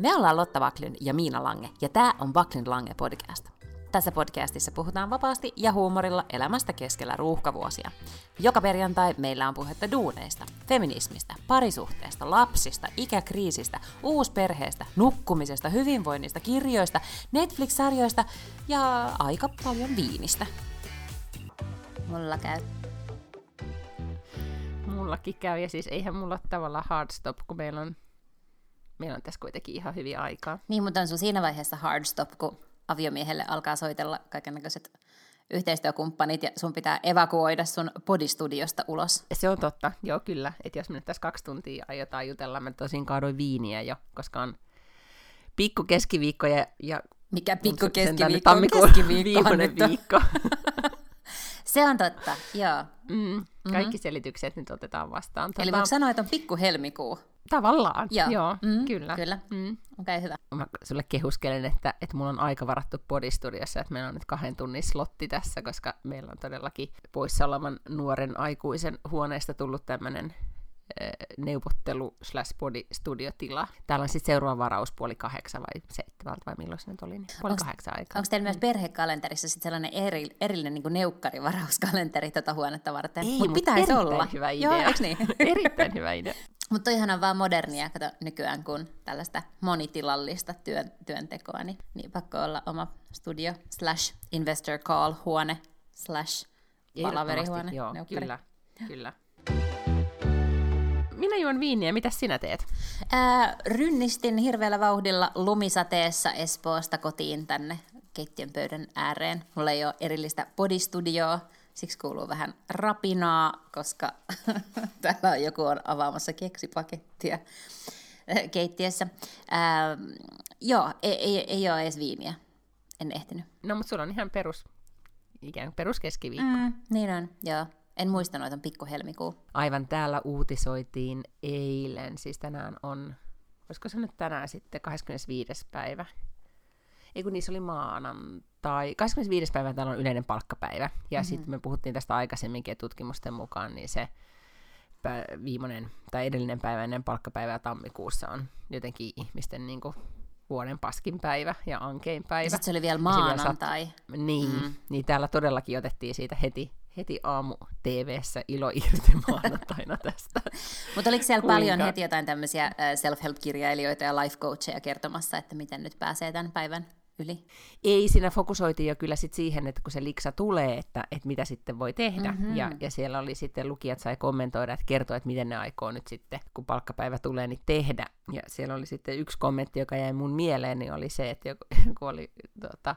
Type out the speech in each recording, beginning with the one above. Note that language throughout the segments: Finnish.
Me ollaan Lotta Vaklin ja Miina Lange, ja tämä on Vaklin Lange podcast. Tässä podcastissa puhutaan vapaasti ja huumorilla elämästä keskellä ruuhkavuosia. Joka perjantai meillä on puhetta duuneista, feminismistä, parisuhteesta, lapsista, ikäkriisistä, uusperheestä, nukkumisesta, hyvinvoinnista, kirjoista, Netflix-sarjoista ja aika paljon viinistä. Mulla käy. Mullakin käy, ja siis eihän mulla ole tavallaan hard stop, kun meillä on, meillä on tässä kuitenkin ihan hyvin aikaa. Niin, mutta on sun siinä vaiheessa hard stop, kun aviomiehelle alkaa soitella kaikenlaiset yhteistyökumppanit ja sun pitää evakuoida sun podistudiosta ulos. Se on totta, joo kyllä. Että jos me nyt tässä kaksi tuntia aiotaan jutella, mä tosin kaadoin viiniä jo, koska on pikku keskiviikko ja, ja mikä pikku keskiviikko on keskiviikko viikko. Se on totta, joo. Mm, kaikki mm-hmm. selitykset nyt otetaan vastaan. Eli tota... voiko sanoa, että on pikku helmikuu? Tavallaan, joo, joo mm, kyllä. Kyllä, mm. okei okay, hyvä. Mä sulle kehuskelen, että, että mulla on aika varattu podistudiossa, että meillä on nyt kahden tunnin slotti tässä, koska meillä on todellakin poissa olevan nuoren aikuisen huoneesta tullut tämmöinen neuvottelu slash studiotila. Täällä on sitten seuraava varaus puoli kahdeksan vai seitsemältä vai milloin se nyt oli, niin puoli onks, kahdeksan aikaa. Onko teillä myös perhekalenterissa sitten sellainen eri, erillinen niin neukkarivarauskalenteri tuota huonetta varten? Ei, mutta pitäisi olla. hyvä idea. Joo, niin? erittäin hyvä idea. Mutta toihan on vaan modernia kato, nykyään, kun tällaista monitilallista työn, työntekoa, niin, niin pakko olla oma studio slash investor call huone slash palaverihuone. Joo, neukkari. kyllä, kyllä. Minä juon viiniä, mitä sinä teet? Ää, rynnistin hirveällä vauhdilla lumisateessa Espoosta kotiin tänne keittiön pöydän ääreen. Mulla ei ole erillistä podistudioa, siksi kuuluu vähän rapinaa, koska täällä on joku on avaamassa keksipakettia keittiössä. Ää, joo, ei, ei, ei ole edes viiniä. En ehtinyt. No, mutta sulla on ihan perus, ikään kuin peruskeskiviikko. Mm, niin on, joo. En muistanut, että on pikku helmikuu. Aivan täällä uutisoitiin eilen, siis tänään on, olisiko se nyt tänään sitten 25. päivä? Ei kun niissä oli maanantai. 25. päivä täällä on yleinen palkkapäivä. Ja mm-hmm. sitten me puhuttiin tästä aikaisemminkin, että tutkimusten mukaan niin se viimeinen tai edellinen päivä ennen palkkapäivää tammikuussa on jotenkin ihmisten niin kuin, vuoden paskin päivä ja ankein päivä. Ja sitten se oli vielä maanantai. Sat... Niin, mm. niin täällä todellakin otettiin siitä heti heti aamu TV-ssä ilo irti maanantaina tästä. Mutta oliko siellä Kuinka? paljon heti jotain tämmöisiä self-help-kirjailijoita ja life coacheja kertomassa, että miten nyt pääsee tämän päivän yli? Ei, siinä fokusoitiin jo kyllä sit siihen, että kun se liksa tulee, että, että mitä sitten voi tehdä. Mm-hmm. Ja, ja siellä oli sitten, lukijat sai kommentoida, että kertoa, että miten ne aikoo nyt sitten, kun palkkapäivä tulee, niin tehdä. Ja siellä oli sitten yksi kommentti, joka jäi mun mieleen, niin oli se, että joku, joku oli tuota,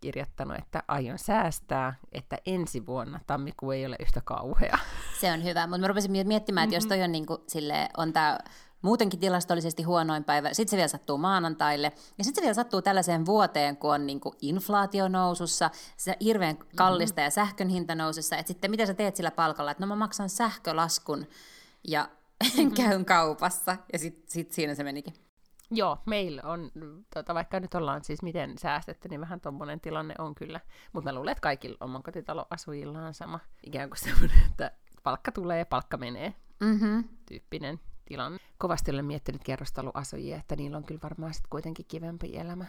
kirjoittanut, että aion säästää, että ensi vuonna tammikuu ei ole yhtä kauhea. Se on hyvä, mutta mä rupesin miettimään, että jos toi on, niin kuin, sille, on tämä muutenkin tilastollisesti huonoin päivä, sitten se vielä sattuu maanantaille, ja sitten se vielä sattuu tällaiseen vuoteen, kun on niin kuin inflaatio nousussa, se hirveän kallista mm-hmm. ja sähkön hinta nousussa, että sitten mitä sä teet sillä palkalla, että no mä maksan sähkölaskun ja mm-hmm. käyn kaupassa, ja sitten sit siinä se menikin. Joo, meillä on, tota, vaikka nyt ollaan siis miten säästetty, niin vähän tuommoinen tilanne on kyllä. Mutta mä luulen, että kaikilla omakotitalon on sama. Ikään kuin semmoinen, että palkka tulee ja palkka menee. Mm-hmm. Tyyppinen tilanne. Kovasti olen miettinyt kerrostaloasujia, että niillä on kyllä varmaan sitten kuitenkin kivempi elämä.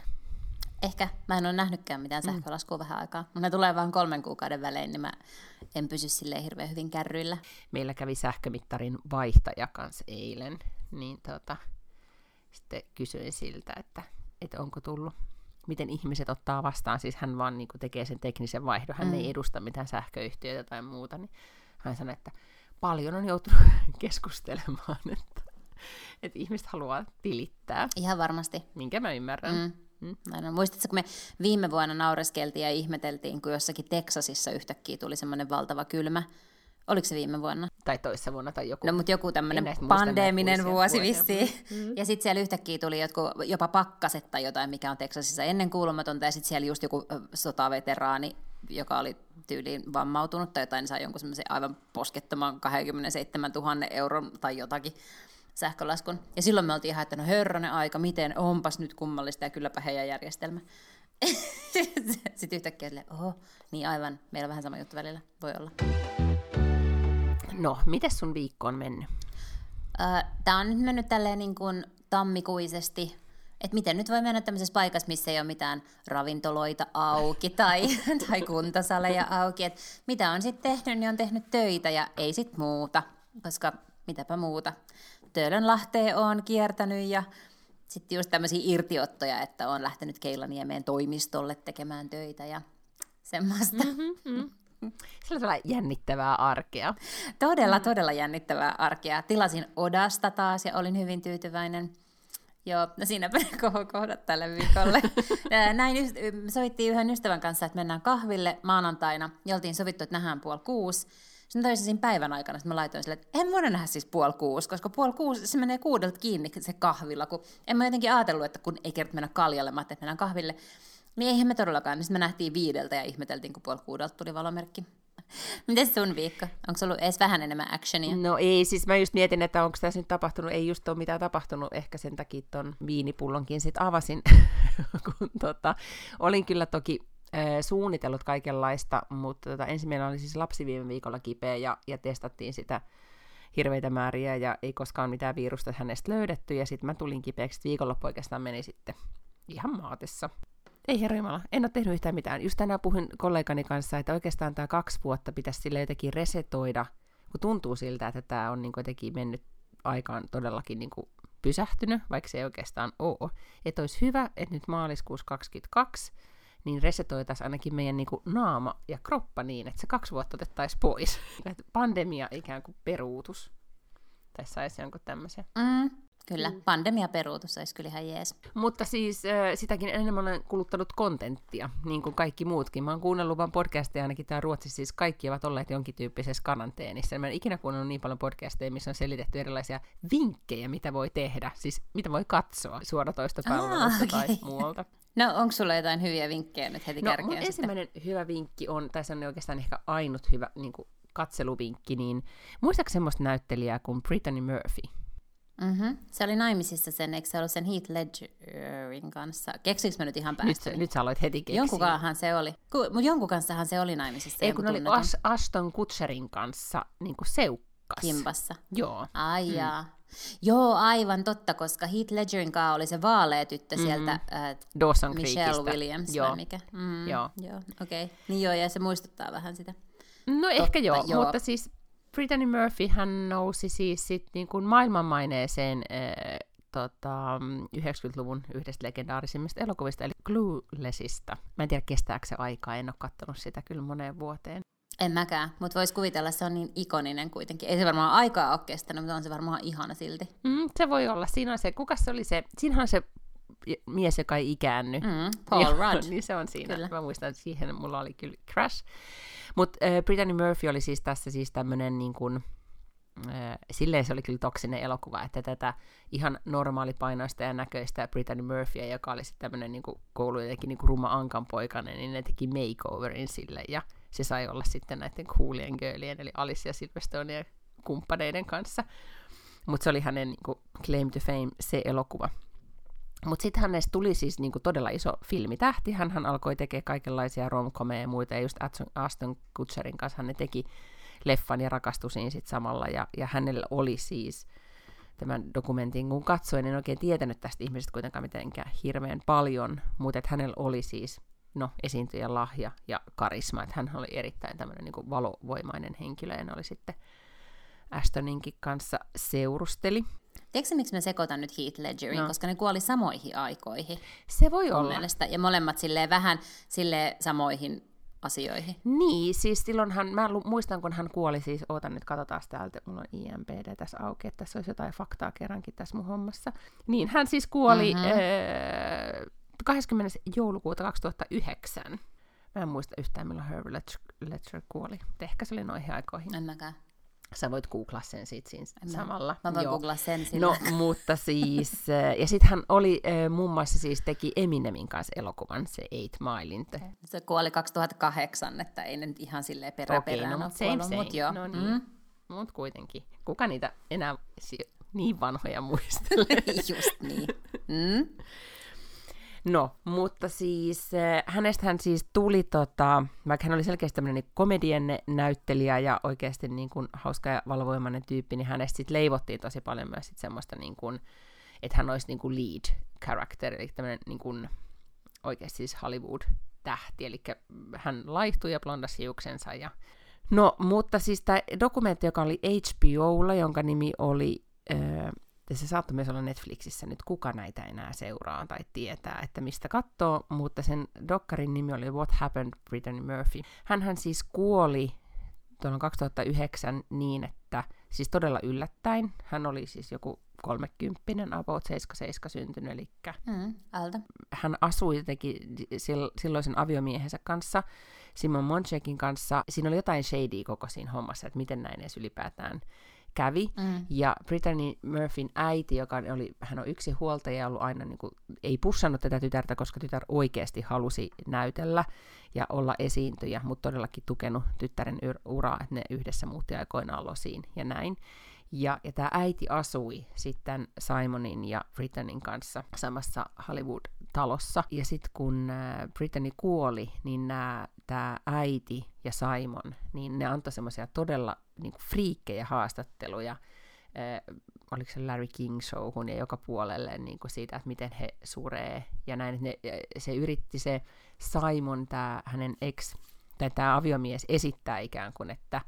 Ehkä. Mä en ole nähnytkään mitään mm. sähkölaskua mm. vähän aikaa. Mun ne tulee vain kolmen kuukauden välein, niin mä en pysy silleen hirveän hyvin kärryillä. Meillä kävi sähkömittarin vaihtaja kanssa eilen, niin tota, sitten kysyin siltä, että, että onko tullut, miten ihmiset ottaa vastaan. Siis hän vaan niin tekee sen teknisen vaihdon, hän mm. ei edusta mitään sähköyhtiötä tai muuta. Niin hän sanoi, että paljon on joutunut keskustelemaan, että, että ihmiset haluaa tilittää. Ihan varmasti. Minkä mä ymmärrän. Mm. Mm. No, muistatko, kun me viime vuonna naureskeltiin ja ihmeteltiin, kun jossakin Teksasissa yhtäkkiä tuli semmoinen valtava kylmä, Oliko se viime vuonna? Tai toissa vuonna tai joku. No mutta joku tämmöinen pandeminen vuosi vissiin. Mm. Ja sitten siellä yhtäkkiä tuli jotkut, jopa pakkaset tai jotain, mikä on Teksasissa ennen kuulumatonta. Ja sitten siellä just joku sotaveteraani, joka oli tyyliin vammautunut tai jotain, niin sai jonkun semmoisen aivan poskettoman 27 000 euron tai jotakin sähkölaskun. Ja silloin me oltiin ihan, että no hörrönen aika, miten, onpas nyt kummallista ja kylläpä heidän järjestelmä. Sitten yhtäkkiä silleen, oho, niin aivan, meillä on vähän sama juttu välillä, voi olla. No, miten sun viikko on mennyt? Tämä on nyt mennyt tälleen niin kuin tammikuisesti. että miten nyt voi mennä tämmöisessä paikassa, missä ei ole mitään ravintoloita auki tai, tai kuntosaleja auki, että mitä on sitten tehnyt, niin on tehnyt töitä ja ei sitten muuta, koska mitäpä muuta. Töölönlahteen on kiertänyt ja sitten just tämmöisiä irtiottoja, että on lähtenyt Keilaniemeen toimistolle tekemään töitä ja semmoista. Mm-hmm, mm. Sillä on jännittävää arkea. Todella, todella jännittävää arkea. Tilasin Odasta taas ja olin hyvin tyytyväinen. Joo, no siinäpä ne kohdat tälle viikolle. Näin sovittiin yhden ystävän kanssa, että mennään kahville maanantaina. Ja oltiin sovittu, että nähdään puoli kuusi. Sitten toisin päivän aikana mä laitoin sille, että en voida nähdä siis puoli kuusi, koska puoli kuusi se menee kuudelta kiinni se kahvilla, kun en mä jotenkin ajatellut, että kun ei kerta mennä kaljalle, mä että mennään kahville. Niin eihän me todellakaan, niin me nähtiin viideltä ja ihmeteltiin, kun puoli kuudelta tuli valomerkki. Miten sun viikko? Onko ollut edes vähän enemmän actionia? No ei, siis mä just mietin, että onko tässä nyt tapahtunut, ei just ole mitään tapahtunut, ehkä sen takia ton viinipullonkin sit avasin, kun tota, olin kyllä toki äh, suunnitellut kaikenlaista, mutta tota, ensimmäinen oli siis lapsi viime viikolla kipeä ja, ja testattiin sitä hirveitä määriä ja ei koskaan mitään virusta hänestä löydetty ja sitten mä tulin kipeäksi, viikonloppu oikeastaan meni sitten ihan maatessa. Ei herra Jumala, en ole tehnyt yhtään mitään. Just tänään puhuin kollegani kanssa, että oikeastaan tämä kaksi vuotta pitäisi sille jotenkin resetoida, kun tuntuu siltä, että tämä on niin jotenkin mennyt aikaan todellakin niin pysähtynyt, vaikka se ei oikeastaan ole. Että olisi hyvä, että nyt maaliskuussa 22 niin resetoitaisiin ainakin meidän niin kuin naama ja kroppa niin, että se kaksi vuotta otettaisiin pois. Pandemia ikään kuin peruutus. Tai saisi jonkun tämmöisen. Mm. Kyllä, mm. pandemia peruutus olisi kyllä ihan jees. Mutta siis äh, sitäkin enemmän olen kuluttanut kontenttia, niin kuin kaikki muutkin. Mä oon kuunnellut vaan podcasteja, ainakin täällä Ruotsissa, siis kaikki ovat olleet jonkin tyyppisessä karanteenissa. Mä en ikinä kuunnellut niin paljon podcasteja, missä on selitetty erilaisia vinkkejä, mitä voi tehdä, siis mitä voi katsoa suoratoistopalvelusta ah, okay. tai muualta. No, onko sulla jotain hyviä vinkkejä nyt heti no, kärkeen? ensimmäinen hyvä vinkki on, tai se on oikeastaan ehkä ainut hyvä niin kuin katseluvinkki, niin muistaakseni semmoista näyttelijää kuin Brittany Murphy? Mm-hmm. Se oli naimisissa sen, eikö se ollut sen Heath Ledgerin kanssa? Keksikö mä nyt ihan päästä? Nyt, nyt sä aloit heti keksiä. Jonkunkaan se oli. Mutta jonkun kanssahan se oli naimisissa. Ei, kun oli As- Aston Kutcherin kanssa niin kuin seukkas. Kimpassa. Joo. Ai mm. Joo, aivan totta, koska Heath Ledgerin kanssa oli se vaalea tyttö mm-hmm. sieltä äh, Dawson Michelle Creekistä. Williams joo. vai mikä? Mm, joo. Joo, okei. Okay. Niin joo, ja se muistuttaa vähän sitä. No totta, ehkä joo, joo, mutta siis Brittany Murphy hän nousi siis sit niin kuin maailmanmaineeseen äh, tota, 90-luvun yhdestä legendaarisimmista elokuvista, eli Cluelessista. Mä en tiedä, kestääkö se aikaa, en ole katsonut sitä kyllä moneen vuoteen. En mäkään, mutta vois kuvitella, että se on niin ikoninen kuitenkin. Ei se varmaan aikaa ole kestänyt, mutta on se varmaan ihana silti. Mm, se voi olla. Siinä on se, kuka se oli se, siinähän on se mies, joka ei ikäänny. Mm, Paul Rudd. niin se on siinä. Kyllä. Mä muistan, että siihen mulla oli kyllä crash. Mutta äh, Brittany Murphy oli siis tässä siis tämmöinen niin kuin, äh, silleen se oli kyllä toksinen elokuva, että tätä ihan normaalipainoista ja näköistä Brittany Murphyä, joka oli sitten tämmöinen niin koulu jotenkin niin ruma ankanpoikainen, niin ne teki makeoverin sille ja se sai olla sitten näiden coolien girlien, eli Alice ja Silverstone ja kumppaneiden kanssa. Mutta se oli hänen niin kuin, claim to fame se elokuva. Mutta sitten hänestä tuli siis niinku todella iso filmitähti. Hän, hän alkoi tekemään kaikenlaisia romkomeja ja muita, ja just Aston Kutcherin kanssa hän teki leffan ja rakastui siinä sitten samalla. Ja, ja hänellä oli siis tämän dokumentin, kun katsoin, en oikein tietänyt tästä ihmisestä kuitenkaan mitenkään hirveän paljon, mutta että hänellä oli siis no, esiintyjän lahja ja karisma, että hän oli erittäin tämmöinen niin valovoimainen henkilö, ja oli sitten Astoninkin kanssa seurusteli. Tiedätkö miksi mä sekoitan nyt Heath Ledgerin, no. koska ne kuoli samoihin aikoihin. Se voi olla. Mielestä. Ja molemmat silleen vähän sille samoihin asioihin. Niin, siis silloinhan, mä muistan kun hän kuoli, siis ootan nyt, katsotaan täältä, mulla on IMPD tässä auki, että tässä olisi jotain faktaa kerrankin tässä mun hommassa. Niin, hän siis kuoli mm-hmm. öö, 20. joulukuuta 2009. Mä en muista yhtään, milloin Ledger, Ledger kuoli. Ehkä se oli noihin aikoihin. En mäkään. Sä voit googlaa sen sit siinä en samalla. Mä voin googlaa sen sillä. No, mutta siis, äh, ja sitten hän oli äh, muun muassa siis teki Eminemin kanssa elokuvan, se Eight Milein. Se kuoli 2008, että ei nyt ihan silleen peräperään okay, no, ole kuollut, mutta joo. No niin, mm. mutta kuitenkin. Kuka niitä enää niin vanhoja muistelee? Just niin. Mm. No, mutta siis äh, hänestä hän siis tuli, tota, vaikka hän oli selkeästi tämmöinen komedian näyttelijä ja oikeasti niin kuin hauska ja valvoimainen tyyppi, niin hänestä sitten leivottiin tosi paljon myös sit semmoista niin kuin että hän olisi niin kuin lead character, eli tämmöinen niin kuin, oikeasti siis Hollywood-tähti, eli hän laihtui ja blondasi hiuksensa ja No, mutta siis tämä dokumentti, joka oli HBOlla, jonka nimi oli, äh, se saattoi myös olla Netflixissä nyt, kuka näitä enää seuraa tai tietää, että mistä katsoo, mutta sen dokkarin nimi oli What Happened Brittany Murphy. Hänhän siis kuoli tuolla 2009 niin, että siis todella yllättäen. Hän oli siis joku kolmekymppinen, about 77 syntynyt, eli mm, alta. hän asui jotenkin silloisen aviomiehensä kanssa, Simon Monchekin kanssa. Siinä oli jotain shady koko siinä hommassa, että miten näin edes ylipäätään kävi. Mm. Ja Brittany Murphyn äiti, joka oli, hän on yksi huoltaja ja ollut aina, niin kuin, ei pussannut tätä tytärtä, koska tytär oikeasti halusi näytellä ja olla esiintyjä, mutta todellakin tukenut tyttären uraa, että ne yhdessä muutti aikoinaan losiin ja näin. Ja, ja tämä äiti asui sitten Simonin ja Brittanyn kanssa samassa Hollywood-talossa. Ja sitten kun äh, Brittany kuoli, niin tämä äiti ja Simon, niin ne antoi semmoisia todella niin friikkejä haastatteluja äh, oliko se Larry King showhun ja joka puolelle niin kuin siitä, että miten he suree ja näin. Että ne, se yritti se Simon, tämä hänen ex, tai tämä aviomies esittää ikään kuin, että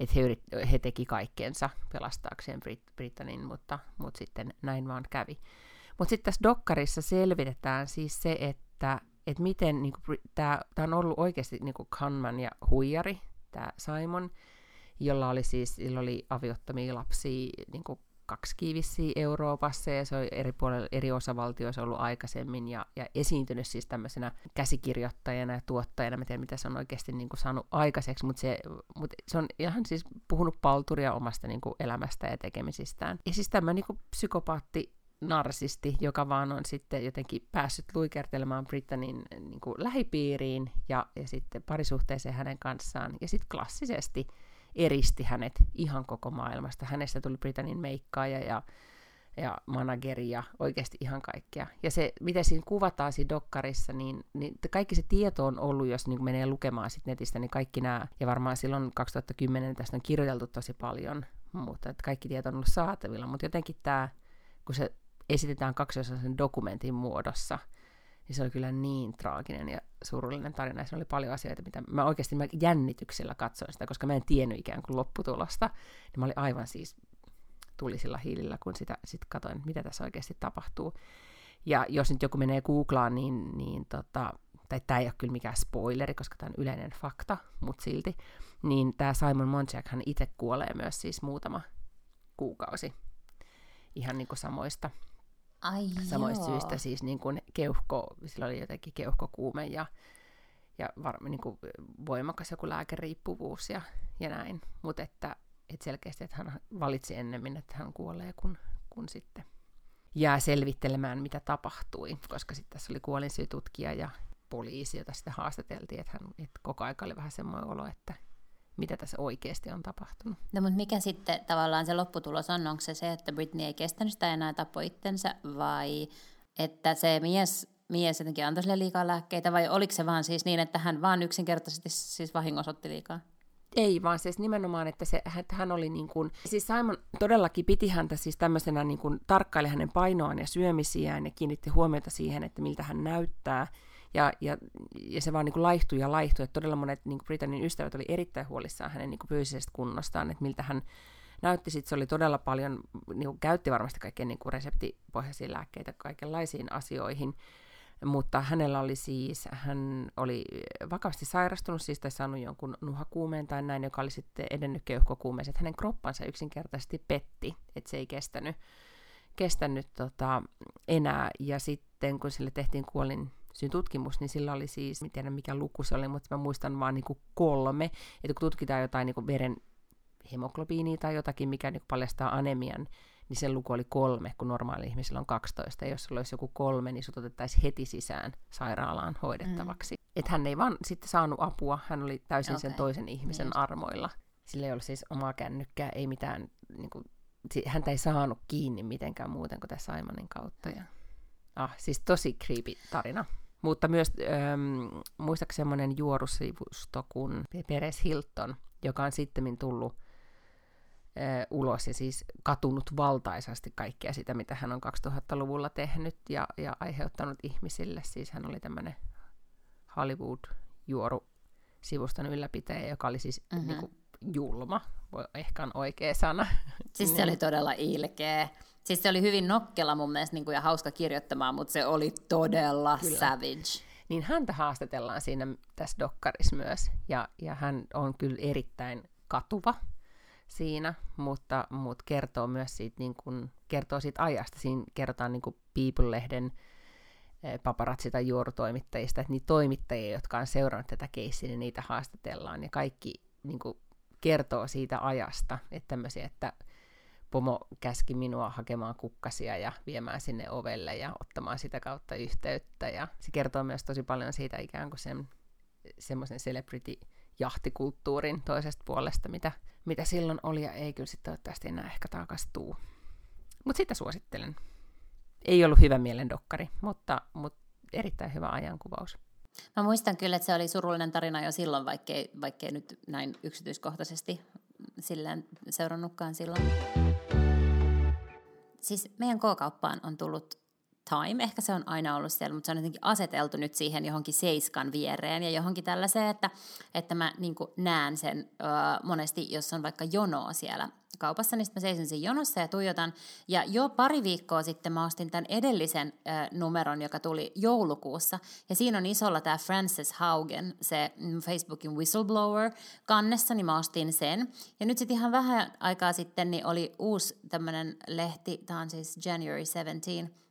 että he, yrit, he teki kaikkeensa pelastaakseen Brit- Britannin, mutta, mutta sitten näin vaan kävi. Mutta sitten tässä dokkarissa selvitetään siis se, että, että miten niin tämä on ollut oikeasti niin Kanman ja huijari, tämä Simon, jolla oli siis jolla oli aviottomia lapsia niin kaksi kiivissiä Euroopassa ja se on eri puolilla, eri osavaltioissa ollut aikaisemmin ja, ja esiintynyt siis tämmöisenä käsikirjoittajana ja tuottajana. Mä tiedän, mitä se on oikeasti niin kuin saanut aikaiseksi, mutta se, mutta se on ihan siis puhunut palturia omasta niin kuin elämästä ja tekemisistään. Ja siis tämä niin kuin psykopaatti narsisti, joka vaan on sitten jotenkin päässyt luikertelemaan Britannin niin kuin lähipiiriin ja, ja sitten parisuhteeseen hänen kanssaan. Ja sitten klassisesti eristi hänet ihan koko maailmasta. Hänestä tuli Britannin meikkaaja ja, ja manageri ja oikeasti ihan kaikkea. Ja se, miten siinä kuvataan siinä dokkarissa, niin, niin kaikki se tieto on ollut, jos niin menee lukemaan sit netistä, niin kaikki nämä, ja varmaan silloin 2010 tästä on kirjoiteltu tosi paljon, mutta että kaikki tieto on ollut saatavilla, mutta jotenkin tämä, kun se esitetään kaksiosaisen dokumentin muodossa, niin se oli kyllä niin traaginen ja surullinen tarina. Se oli paljon asioita, mitä mä oikeasti mä jännityksellä katsoin sitä, koska mä en tiennyt ikään kuin lopputulosta. Niin mä olin aivan siis tulisilla hiilillä, kun sitä sit katsoin, mitä tässä oikeasti tapahtuu. Ja jos nyt joku menee googlaan, niin, niin tota, tai tämä ei ole kyllä mikään spoileri, koska tämä on yleinen fakta, mutta silti, niin tämä Simon Monchak, hän itse kuolee myös siis muutama kuukausi ihan niin kuin samoista Ai samoista joo. syistä siis niin kuin keuhko, sillä oli jotenkin keuhkokuume ja, ja var, niin kuin voimakas joku lääkeriippuvuus ja, ja näin. Mutta että, että selkeästi, että hän valitsi ennemmin, että hän kuolee, kun, kun sitten jää selvittelemään, mitä tapahtui, koska sitten tässä oli kuolinsyytutkija ja poliisi, jota sitten haastateltiin, että, hän, että koko aika oli vähän semmoinen olo, että mitä tässä oikeasti on tapahtunut. No mutta mikä sitten tavallaan se lopputulos on? Onko se se, että Britney ei kestänyt sitä enää tappoi itsensä vai että se mies, mies jotenkin antoi sille liikaa lääkkeitä vai oliko se vaan siis niin, että hän vaan yksinkertaisesti siis vahingossa otti liikaa? Ei, vaan siis nimenomaan, että, se, että hän oli niin kuin, siis Simon todellakin piti häntä siis tämmöisenä niin kuin, tarkkaili hänen painoaan ja syömisiään ja kiinnitti huomiota siihen, että miltä hän näyttää. Ja, ja, ja se vaan niin laihtui ja laihtui, että todella monet niin Britannin ystävät oli erittäin huolissaan hänen niin fyysisestä kunnostaan, että miltä hän näytti. Sitten se oli todella paljon, niin kuin käytti varmasti kaikkien niin kuin reseptipohjaisia lääkkeitä kaikenlaisiin asioihin, mutta hänellä oli siis, hän oli vakavasti sairastunut siis tai saanut jonkun nuhakuumeen tai näin, joka oli sitten edennyt keuhkokuumeeseen, että hänen kroppansa yksinkertaisesti petti, että se ei kestänyt, kestänyt tota, enää. Ja sitten kun sille tehtiin kuolin tutkimus, niin sillä oli siis, en tiedä mikä luku se oli, mutta mä muistan vaan niin kuin kolme, että kun tutkitaan jotain niin kuin veren hemoglobiinia tai jotakin, mikä niin paljastaa anemian, niin sen luku oli kolme, kun normaali ihmisellä on 12. Ja jos sulla olisi joku kolme, niin sut otettaisiin heti sisään sairaalaan hoidettavaksi. Mm. Että hän ei vaan sitten saanut apua, hän oli täysin okay. sen toisen ihmisen niin. armoilla. Sillä ei ollut siis omaa kännykkää, ei mitään, niin kuin, häntä ei saanut kiinni mitenkään muuten kuin tässä Simonin kautta. Ja, ah, siis tosi creepy tarina. Mutta myös ähm, muistaakseni semmoinen juorusivusto kuin Peres Hilton, joka on sitten tullut ulos ja siis katunut valtaisasti kaikkea sitä, mitä hän on 2000-luvulla tehnyt ja, ja aiheuttanut ihmisille. Siis hän oli tämmöinen Hollywood-juoru sivuston ylläpitäjä, joka oli siis mm-hmm. niin kuin, julma, voi, ehkä on oikea sana. Siis se oli todella ilkeä. Siis se oli hyvin nokkela mun mielestä niin kuin, ja hauska kirjoittamaan, mutta se oli todella Kyllä. savage. Niin häntä haastatellaan siinä tässä dokkarissa myös, ja, ja hän on kyllä erittäin katuva siinä, mutta, mutta kertoo myös siitä, niin kuin, kertoo siitä ajasta. Siinä kerrotaan niin kuin People-lehden eh, paparazzi- tai juorutoimittajista, että niitä toimittajia, jotka on seurannut tätä keissiä, niin niitä haastatellaan, ja kaikki niin kuin, kertoo siitä ajasta, että tämmöisiä, että pomo käski minua hakemaan kukkasia ja viemään sinne ovelle ja ottamaan sitä kautta yhteyttä. Ja se kertoo myös tosi paljon siitä ikään kuin sen semmoisen celebrity-jahtikulttuurin toisesta puolesta, mitä, mitä silloin oli ja ei kyllä sitten toivottavasti enää ehkä takas tuu. Mutta sitä suosittelen. Ei ollut hyvä mielen dokkari, mutta, mutta erittäin hyvä ajankuvaus. Mä muistan kyllä, että se oli surullinen tarina jo silloin, vaikkei, vaikkei nyt näin yksityiskohtaisesti silleen seurannutkaan silloin. Siis meidän K-kauppaan on tullut Time, ehkä se on aina ollut siellä, mutta se on jotenkin aseteltu nyt siihen johonkin seiskan viereen ja johonkin tällaiseen, että, että mä niin näen sen ö, monesti, jos on vaikka jonoa siellä kaupassa, niin mä seison siinä jonossa ja tuijotan. Ja jo pari viikkoa sitten mä ostin tämän edellisen äh, numeron, joka tuli joulukuussa. Ja siinä on isolla tämä Frances Haugen, se mm, Facebookin whistleblower kannessa, niin mä ostin sen. Ja nyt sitten ihan vähän aikaa sitten niin oli uusi tämmöinen lehti, tämä on siis January 17,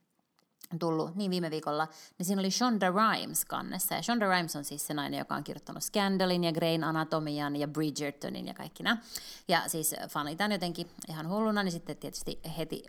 tullut niin viime viikolla, niin siinä oli Shonda Rhimes kannessa. Ja Shonda Rhimes on siis se nainen, joka on kirjoittanut Scandalin ja Grain Anatomian ja Bridgertonin ja kaikki nämä. Ja siis fanitan jotenkin ihan hulluna, niin sitten tietysti heti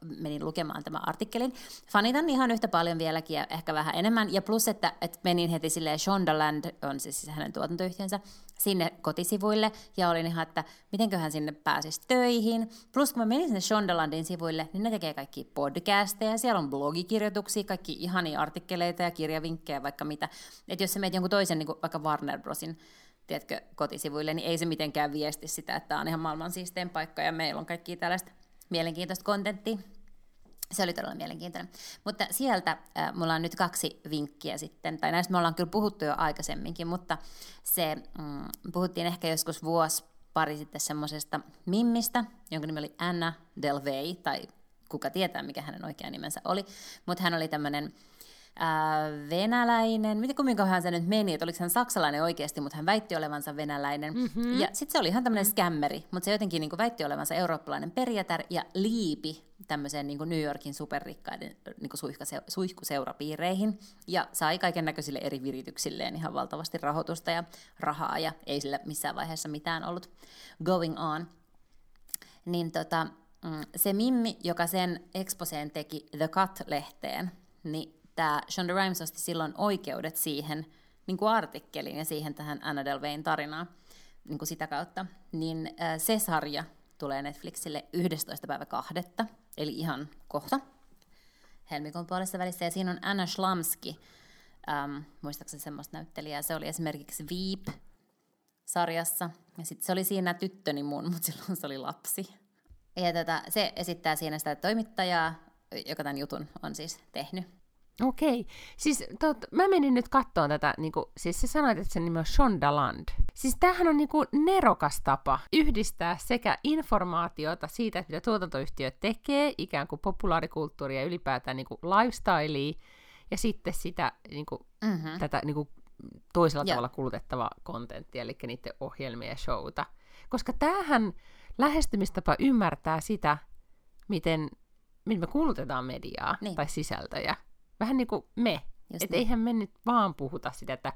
menin lukemaan tämän artikkelin. Fanitan ihan yhtä paljon vieläkin ja ehkä vähän enemmän. Ja plus, että, että menin heti silleen Shondaland, on siis hänen tuotantoyhtiönsä, sinne kotisivuille ja olin ihan, että mitenköhän sinne pääsisi töihin. Plus kun mä menin sinne Shondalandin sivuille, niin ne tekee kaikki podcasteja, siellä on blogikirjoituksia, kaikki ihania artikkeleita ja kirjavinkkejä, vaikka mitä. Että jos sä meet jonkun toisen, niin kuin vaikka Warner Brosin tiedätkö, kotisivuille, niin ei se mitenkään viesti sitä, että tämä on ihan maailman siistein paikka ja meillä on kaikki tällaista mielenkiintoista kontenttia. Se oli todella mielenkiintoinen. Mutta sieltä äh, mulla on nyt kaksi vinkkiä sitten, tai näistä me ollaan kyllä puhuttu jo aikaisemminkin, mutta se mm, puhuttiin ehkä joskus vuosi pari sitten semmoisesta mimmistä, jonka nimi oli Anna Delvey, tai kuka tietää, mikä hänen oikea nimensä oli, mutta hän oli tämmöinen äh, venäläinen, miten kumminkohan se nyt meni, että oliko hän saksalainen oikeasti, mutta hän väitti olevansa venäläinen. Mm-hmm. Ja sitten se oli ihan tämmöinen skämmeri, mutta se jotenkin niin kuin väitti olevansa eurooppalainen perjätär ja liipi tämmöiseen niin kuin New Yorkin superrikkaiden niin kuin suihkase, suihkuseurapiireihin ja sai kaiken näköisille eri virityksilleen ihan valtavasti rahoitusta ja rahaa ja ei sillä missään vaiheessa mitään ollut going on. Niin tota, mm, se Mimmi, joka sen exposeen teki The Cut-lehteen, niin tämä Shonda Rhimes osti silloin oikeudet siihen niin kuin artikkeliin ja siihen tähän Anna Delveyn tarinaan niin kuin sitä kautta, niin se sarja tulee Netflixille 11. päivä kahdetta, eli ihan kohta helmikuun puolessa välissä. Ja siinä on Anna Schlamski, ähm, muistaakseni semmoista näyttelijää. Se oli esimerkiksi Veep-sarjassa. Ja sitten se oli siinä tyttöni mun, mutta silloin se oli lapsi. Ja tätä, se esittää siinä sitä toimittajaa, joka tämän jutun on siis tehnyt. Okei. Siis tot, mä menin nyt kattoon tätä, niin kuin, siis sä sanoit, että sen nimi on Shondaland. Siis tämähän on niin kuin nerokas tapa yhdistää sekä informaatiota siitä, mitä tuotantoyhtiö tekee, ikään kuin populaarikulttuuria ja ylipäätään niin kuin lifestylea, ja sitten sitä niin kuin, mm-hmm. tätä niin kuin, toisella yeah. tavalla kulutettavaa kontenttia, eli niiden ohjelmia ja showta. Koska tämähän lähestymistapa ymmärtää sitä, miten, miten me kulutetaan mediaa niin. tai sisältöjä vähän niin kuin me. Että niin. eihän me nyt vaan puhuta sitä, että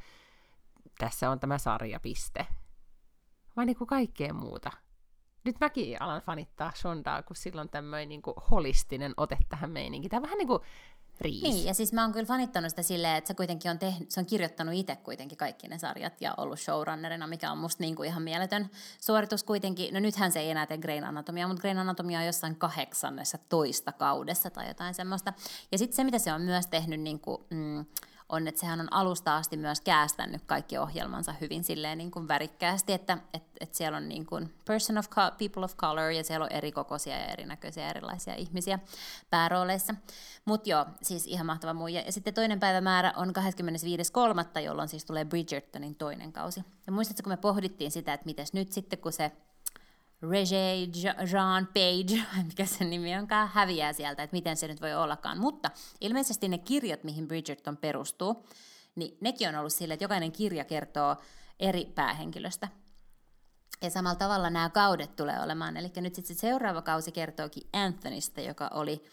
tässä on tämä sarja, piste. Vaan niin kuin kaikkea muuta. Nyt mäkin alan fanittaa Shondaa, kun silloin tämmöinen niin holistinen ote tähän meininkiin. Tämä on vähän niin kuin Riis. Niin, ja siis mä oon kyllä fanittanut sitä silleen, että se kuitenkin on, tehnyt, se on kirjoittanut itse kuitenkin kaikki ne sarjat ja ollut showrunnerina, mikä on musta niin kuin ihan mieletön suoritus kuitenkin. No nythän se ei enää tee Grain Anatomia, mutta Grain Anatomia on jossain kahdeksannessa toista kaudessa tai jotain semmoista. Ja sitten se, mitä se on myös tehnyt niin kuin, mm, on, että sehän on alusta asti myös käästänyt kaikki ohjelmansa hyvin silleen niin kuin värikkäästi, että et, et siellä on niin kuin person of co- people of color ja siellä on eri kokoisia ja erinäköisiä erilaisia ihmisiä päärooleissa. Mutta joo, siis ihan mahtava muija. Ja sitten toinen päivämäärä on 25.3., jolloin siis tulee Bridgertonin toinen kausi. Ja muistatko, kun me pohdittiin sitä, että mites nyt sitten, kun se Regé Jean Page, mikä sen nimi onkaan, häviää sieltä, että miten se nyt voi ollakaan. Mutta ilmeisesti ne kirjat, mihin Bridgerton perustuu, niin nekin on ollut sille, että jokainen kirja kertoo eri päähenkilöstä. Ja samalla tavalla nämä kaudet tulee olemaan. Eli nyt sitten se seuraava kausi kertookin Anthonysta, joka oli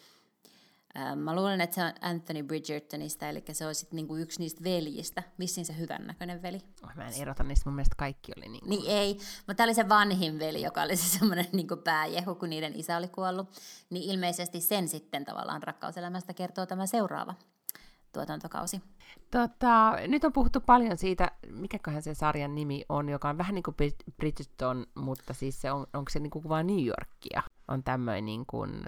mä luulen, että se on Anthony Bridgertonista, eli se on sitten niinku yksi niistä veljistä. Missin se hyvännäköinen veli? Oh, mä en erota niistä, mun mielestä kaikki oli niin. Niin ei, mutta tämä oli se vanhin veli, joka oli se semmoinen niinku pääjehu, kun niiden isä oli kuollut. Niin ilmeisesti sen sitten tavallaan rakkauselämästä kertoo tämä seuraava tuotantokausi. Tota, nyt on puhuttu paljon siitä, mikäköhän se sarjan nimi on, joka on vähän niin kuin Bridgerton, mutta siis se on, onko se niin kuin vaan New Yorkia? On tämmöinen niin kuin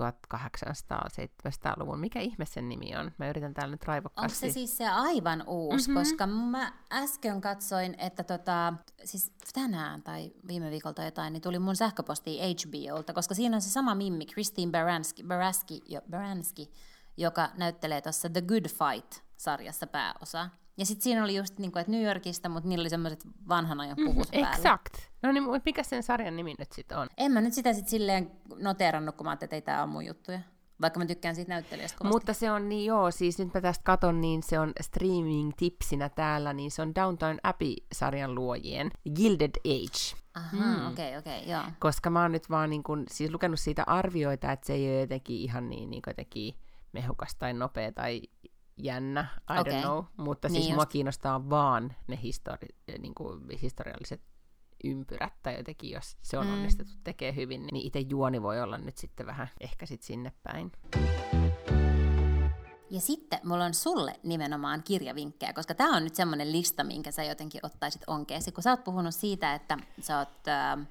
1800-700-luvun. Mikä ihme sen nimi on? Mä yritän täällä nyt raivokkaasti. Onko se siis se aivan uusi? Mm-hmm. Koska mä äsken katsoin, että tota, siis tänään tai viime viikolta jotain, niin tuli mun sähköposti HBOlta, koska siinä on se sama mimmi, Christine Baranski, Baranski, jo, Baranski joka näyttelee tuossa The Good Fight-sarjassa pääosaa. Ja sitten siinä oli just, niin kuin, että New Yorkista, mutta niillä oli semmoiset vanhan ajan puvut mm, päällä. Exakt. No niin, mikä sen sarjan nimi nyt sitten on? En mä nyt sitä sitten silleen noteerannut, kun mä ajattelin, että ei tämä ole mun juttuja. Vaikka mä tykkään siitä näyttelijästä kovasti. Mutta se on niin joo, siis nyt mä tästä katon, niin se on streaming-tipsinä täällä, niin se on Downtown Abbey-sarjan luojien Gilded Age. Aha, hmm. okei, hmm. okei, okay, okay, joo. Koska mä oon nyt vaan niin kun, siis lukenut siitä arvioita, että se ei ole jotenkin ihan niin, niin jotenkin mehukas tai nopea tai jännä, I okay. don't know, mutta siis niin mua just. kiinnostaa vaan ne histori- niin kuin historialliset ympyrät, tai jotenkin jos se on mm. onnistettu tekee hyvin, niin itse juoni voi olla nyt sitten vähän ehkä sit sinne päin. Ja sitten mulla on sulle nimenomaan kirjavinkkejä, koska tämä on nyt semmoinen lista, minkä sä jotenkin ottaisit onkeesi, kun sä oot puhunut siitä, että sä oot... Äh,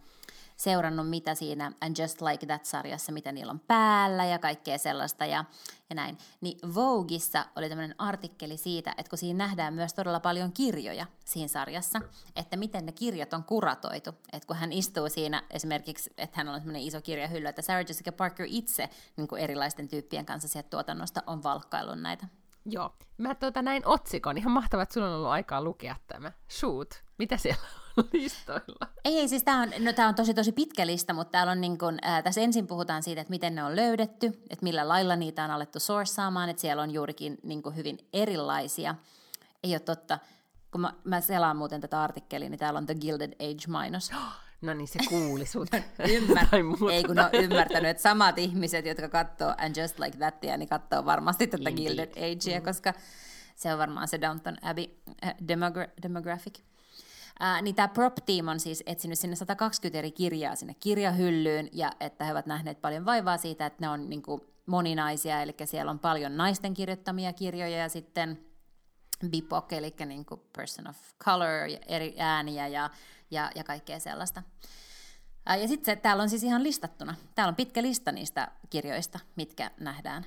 seurannut, mitä siinä And Just Like That-sarjassa, mitä niillä on päällä ja kaikkea sellaista ja, ja näin. Niin Vogueissa oli tämmöinen artikkeli siitä, että kun siinä nähdään myös todella paljon kirjoja siinä sarjassa, että miten ne kirjat on kuratoitu. Että kun hän istuu siinä esimerkiksi, että hän on semmoinen iso kirjahylly, että Sarah Jessica Parker itse niin kuin erilaisten tyyppien kanssa sieltä tuotannosta on valkkaillut näitä. Joo. Mä tuota, näin otsikon. Ihan mahtavaa, että sulla on ollut aikaa lukea tämä. Shoot. Mitä siellä on listoilla? Ei, ei siis tämä on, no, tää on tosi tosi pitkä lista, mutta täällä on niin kun, äh, tässä ensin puhutaan siitä, että miten ne on löydetty, että millä lailla niitä on alettu sourcaamaan, että siellä on juurikin niin hyvin erilaisia. Ei ole totta. Kun mä, mä selaan muuten tätä artikkelia, niin täällä on The Gilded Age-mainos. No niin, se kuuli sut. Ymmär... Ei kun on ymmärtänyt, että samat ihmiset, jotka katsoo And Just Like Thatia, niin katsoo varmasti tätä Indeed. Gilded Agea, mm. koska se on varmaan se Downton Abbey äh, demogra- demographic. Ää, niin tämä prop-team on siis etsinyt sinne 120 eri kirjaa sinne kirjahyllyyn, ja että he ovat nähneet paljon vaivaa siitä, että ne on niin kuin, moninaisia, eli siellä on paljon naisten kirjoittamia kirjoja, ja sitten BIPOC, eli niin kuin person of color, ja eri ääniä ja, ja, ja kaikkea sellaista. Ää, ja sitten täällä on siis ihan listattuna. Täällä on pitkä lista niistä kirjoista, mitkä nähdään.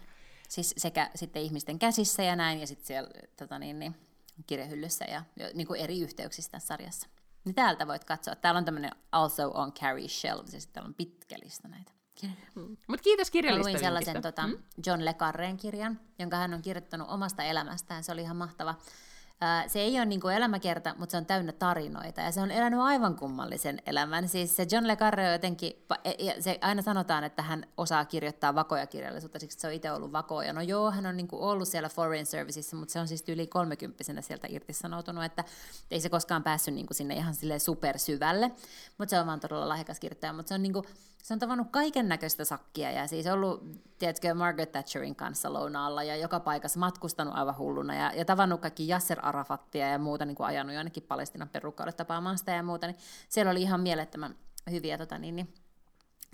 Siis sekä sitten ihmisten käsissä ja näin, ja sitten siellä tota niin, niin, kirjahyllyssä ja niin kuin eri yhteyksissä tässä sarjassa. Niin täältä voit katsoa. Täällä on tämmöinen Also on Carry Shelves ja sitten täällä on pitkä lista näitä. Mm. Mutta kiitos kirjallista luin sellaisen tota, mm? John Le Carreen kirjan, jonka hän on kirjoittanut omasta elämästään. Se oli ihan mahtava se ei ole niin kuin elämäkerta, mutta se on täynnä tarinoita ja se on elänyt aivan kummallisen elämän. Siis se John Le Carre on jotenkin, e, ja se aina sanotaan, että hän osaa kirjoittaa vakoja kirjallisuutta, siksi se on itse ollut vakoja. No joo, hän on niin kuin ollut siellä Foreign Serviceissa, mutta se on siis yli kolmekymppisenä sieltä irtisanoutunut, että ei se koskaan päässyt niin kuin sinne ihan sille supersyvälle, mutta se on vaan todella lahjakas kirjoittaja, mutta se on niin kuin, se on tavannut kaiken näköistä sakkia ja siis ollut, tiedätkö, Margaret Thatcherin kanssa lounaalla ja joka paikassa matkustanut aivan hulluna ja, ja tavannut kaikki Yasser Arafattia ja muuta, niin kuin ajanut jonnekin Palestinan perukkaille tapaamaan sitä ja muuta, niin siellä oli ihan mielettömän hyviä tota, niin, niin,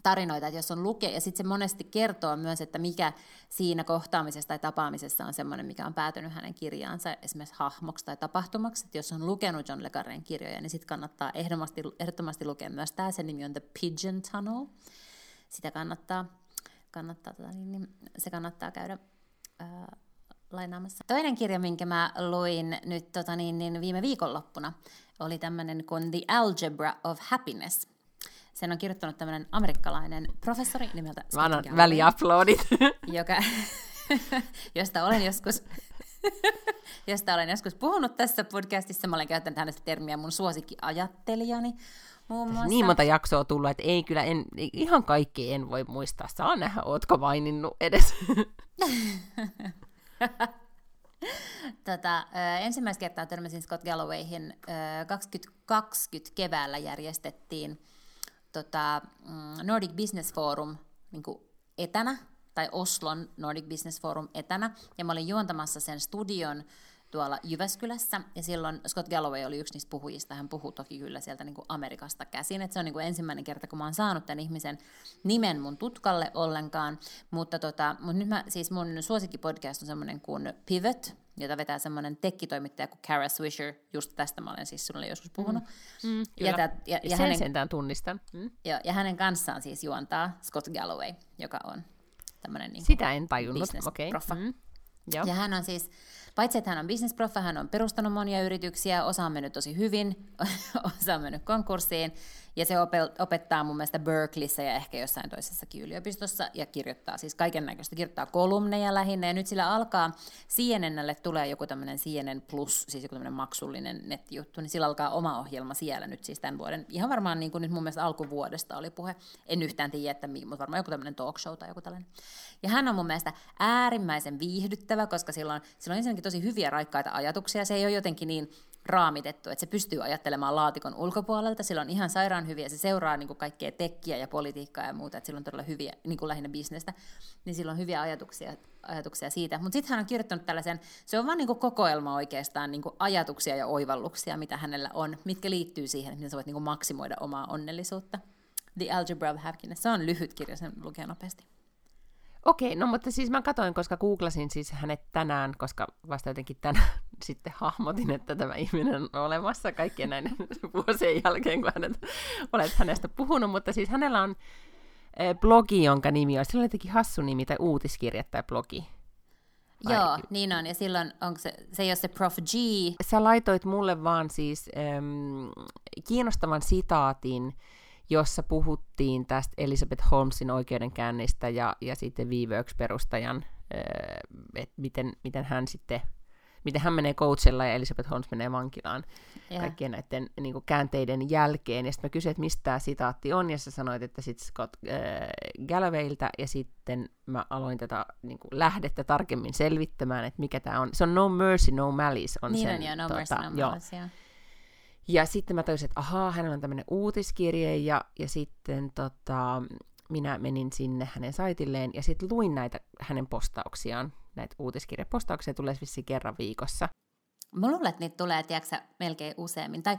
tarinoita, että jos on lukee, ja sitten se monesti kertoo myös, että mikä siinä kohtaamisessa tai tapaamisessa on semmoinen, mikä on päätynyt hänen kirjaansa esimerkiksi hahmoksi tai tapahtumaksi, että jos on lukenut John Le Carren kirjoja, niin sitten kannattaa ehdottomasti, ehdottomasti lukea myös tämä, sen nimi on The Pigeon Tunnel, sitä kannattaa, kannattaa tota, niin, niin, se kannattaa käydä ää, lainaamassa. Toinen kirja, minkä mä luin nyt tota niin, niin viime viikonloppuna, oli tämmöinen kuin The Algebra of Happiness. Sen on kirjoittanut tämmöinen amerikkalainen professori nimeltä Mä annan väliuploadit. Joka, josta olen joskus josta olen joskus puhunut tässä podcastissa. Mä olen käyttänyt hänestä termiä mun suosikkiajattelijani. Muun muassa. Niin monta jaksoa tullut, että ei kyllä, en, ihan kaikki en voi muistaa. Saa nähdä, ootko maininnut edes. Tota, ensimmäistä kertaa törmäsin Scott Gallowayhin 2020 keväällä järjestettiin tota, mm, Nordic Business Forum niin etänä, tai Oslon Nordic Business Forum etänä, ja mä olin juontamassa sen studion tuolla Jyväskylässä, ja silloin Scott Galloway oli yksi niistä puhujista, hän puhuu toki kyllä sieltä niin kuin Amerikasta käsin, että se on niin kuin ensimmäinen kerta, kun mä oon saanut tämän ihmisen nimen mun tutkalle ollenkaan, mutta, tota, mutta nyt mä, siis mun suosikkipodcast on semmoinen kuin Pivot, jota vetää semmoinen tekkitoimittaja kuin Kara Swisher, just tästä mä olen siis sinulle joskus puhunut. Mm, mm, ja, tää, ja, ja Sen hänen, sentään tunnistan. Mm. Ja, ja hänen kanssaan siis juontaa Scott Galloway, joka on tämmöinen niin Sitä en tajunnut, okei. Okay. Mm. Ja hän on siis Paitsi, että hän on bisnesproffa, hän on perustanut monia yrityksiä, osa on mennyt tosi hyvin, osa on mennyt konkurssiin, ja se opettaa mun mielestä Berkeleyssä ja ehkä jossain toisessakin yliopistossa, ja kirjoittaa siis kaiken näköistä, kirjoittaa kolumneja lähinnä, ja nyt sillä alkaa, CNNlle tulee joku tämmöinen CNN Plus, siis joku tämmöinen maksullinen nettijuttu, niin sillä alkaa oma ohjelma siellä nyt siis tämän vuoden, ihan varmaan niin kuin nyt mun mielestä alkuvuodesta oli puhe, en yhtään tiedä, että mutta varmaan joku tämmöinen talk show tai joku tällainen. Ja hän on mun mielestä äärimmäisen viihdyttävä, koska sillä on ensinnäkin tosi hyviä raikkaita ajatuksia, se ei ole jotenkin niin raamitettu, että se pystyy ajattelemaan laatikon ulkopuolelta, sillä on ihan sairaan hyviä, se seuraa niin kuin kaikkea tekkiä ja politiikkaa ja muuta, että sillä on todella hyviä, niin kuin lähinnä bisnestä, niin sillä on hyviä ajatuksia, ajatuksia siitä. Mutta sitten hän on kirjoittanut tällaisen, se on vaan niin kokoelma oikeastaan niin kuin ajatuksia ja oivalluksia, mitä hänellä on, mitkä liittyy siihen, että miten sä voit niin kuin maksimoida omaa onnellisuutta. The Algebra of Happiness, se on lyhyt kirja, sen lukee nopeasti. Okei, no mutta siis mä katsoin, koska googlasin siis hänet tänään, koska vasta jotenkin tänään sitten hahmotin, että tämä ihminen on olemassa kaikkien näiden vuosien jälkeen, kun hänet, olet hänestä puhunut, mutta siis hänellä on eh, blogi, jonka nimi on, sillä on jotenkin hassu nimi, tai uutiskirja tai blogi. Vai? Joo, niin on, ja silloin onko se, se ei ole se Prof G. Sä laitoit mulle vaan siis ähm, kiinnostavan sitaatin, jossa puhuttiin tästä Elizabeth Holmesin oikeudenkäynnistä ja, ja sitten V-Works-perustajan, että miten, miten hän sitten miten hän menee coachilla ja Elizabeth Holmes menee vankilaan yeah. kaikkien näiden niin kuin, käänteiden jälkeen. Ja sitten mä kysyin, että mistä tämä sitaatti on, ja sä sanoit, että sitten Scott äh, Gallawaylta, ja sitten mä aloin tätä niin kuin, lähdettä tarkemmin selvittämään, että mikä tämä on. Se on No Mercy, No Malice. On niin sen, on, ja No tota, Mercy, No Malice, joo. Ja sitten mä tajusin, että ahaa, hänellä on tämmöinen uutiskirje, ja, ja sitten tota, minä menin sinne hänen saitilleen, ja sitten luin näitä hänen postauksiaan. Näitä uutiskirjapostauksia tulee vissiin kerran viikossa. Mä luulen, että niitä tulee, tiedätkö, melkein useammin. Tai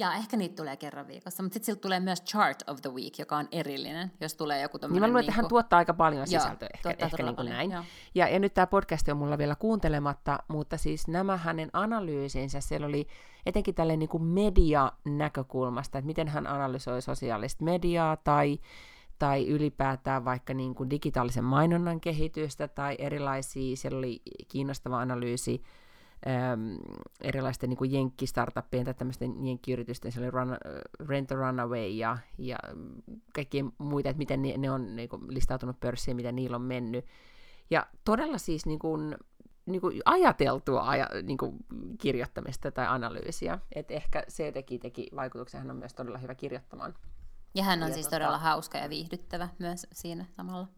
ja ehkä niitä tulee kerran viikossa, mutta sitten siltä tulee myös Chart of the Week, joka on erillinen, jos tulee joku tommoinen... Niin mä luulen, että hän niinku- tuottaa aika paljon sisältöä, Joo, ehkä, ehkä niin kuin näin. Ja, ja nyt tämä podcast on mulla vielä kuuntelematta, mutta siis nämä hänen analyysinsä, siellä oli etenkin tälle niin kuin media-näkökulmasta, että miten hän analysoi sosiaalista mediaa tai tai ylipäätään vaikka niin kuin digitaalisen mainonnan kehitystä tai erilaisia, siellä oli kiinnostava analyysi äm, erilaisten niin kuin jenkkistartuppien tai tämmöisten jenkkiyritysten, se oli run, Rent a Runaway ja, ja kaikkien muita, että miten ne, ne on niin kuin listautunut pörssiin, mitä niillä on mennyt. Ja todella siis niin kuin, niin kuin ajateltua aja, niin kuin kirjoittamista tai analyysiä. Et ehkä se teki, teki vaikutuksen, hän on myös todella hyvä kirjoittamaan. Ja hän on ja siis tota... todella hauska ja viihdyttävä myös siinä samalla.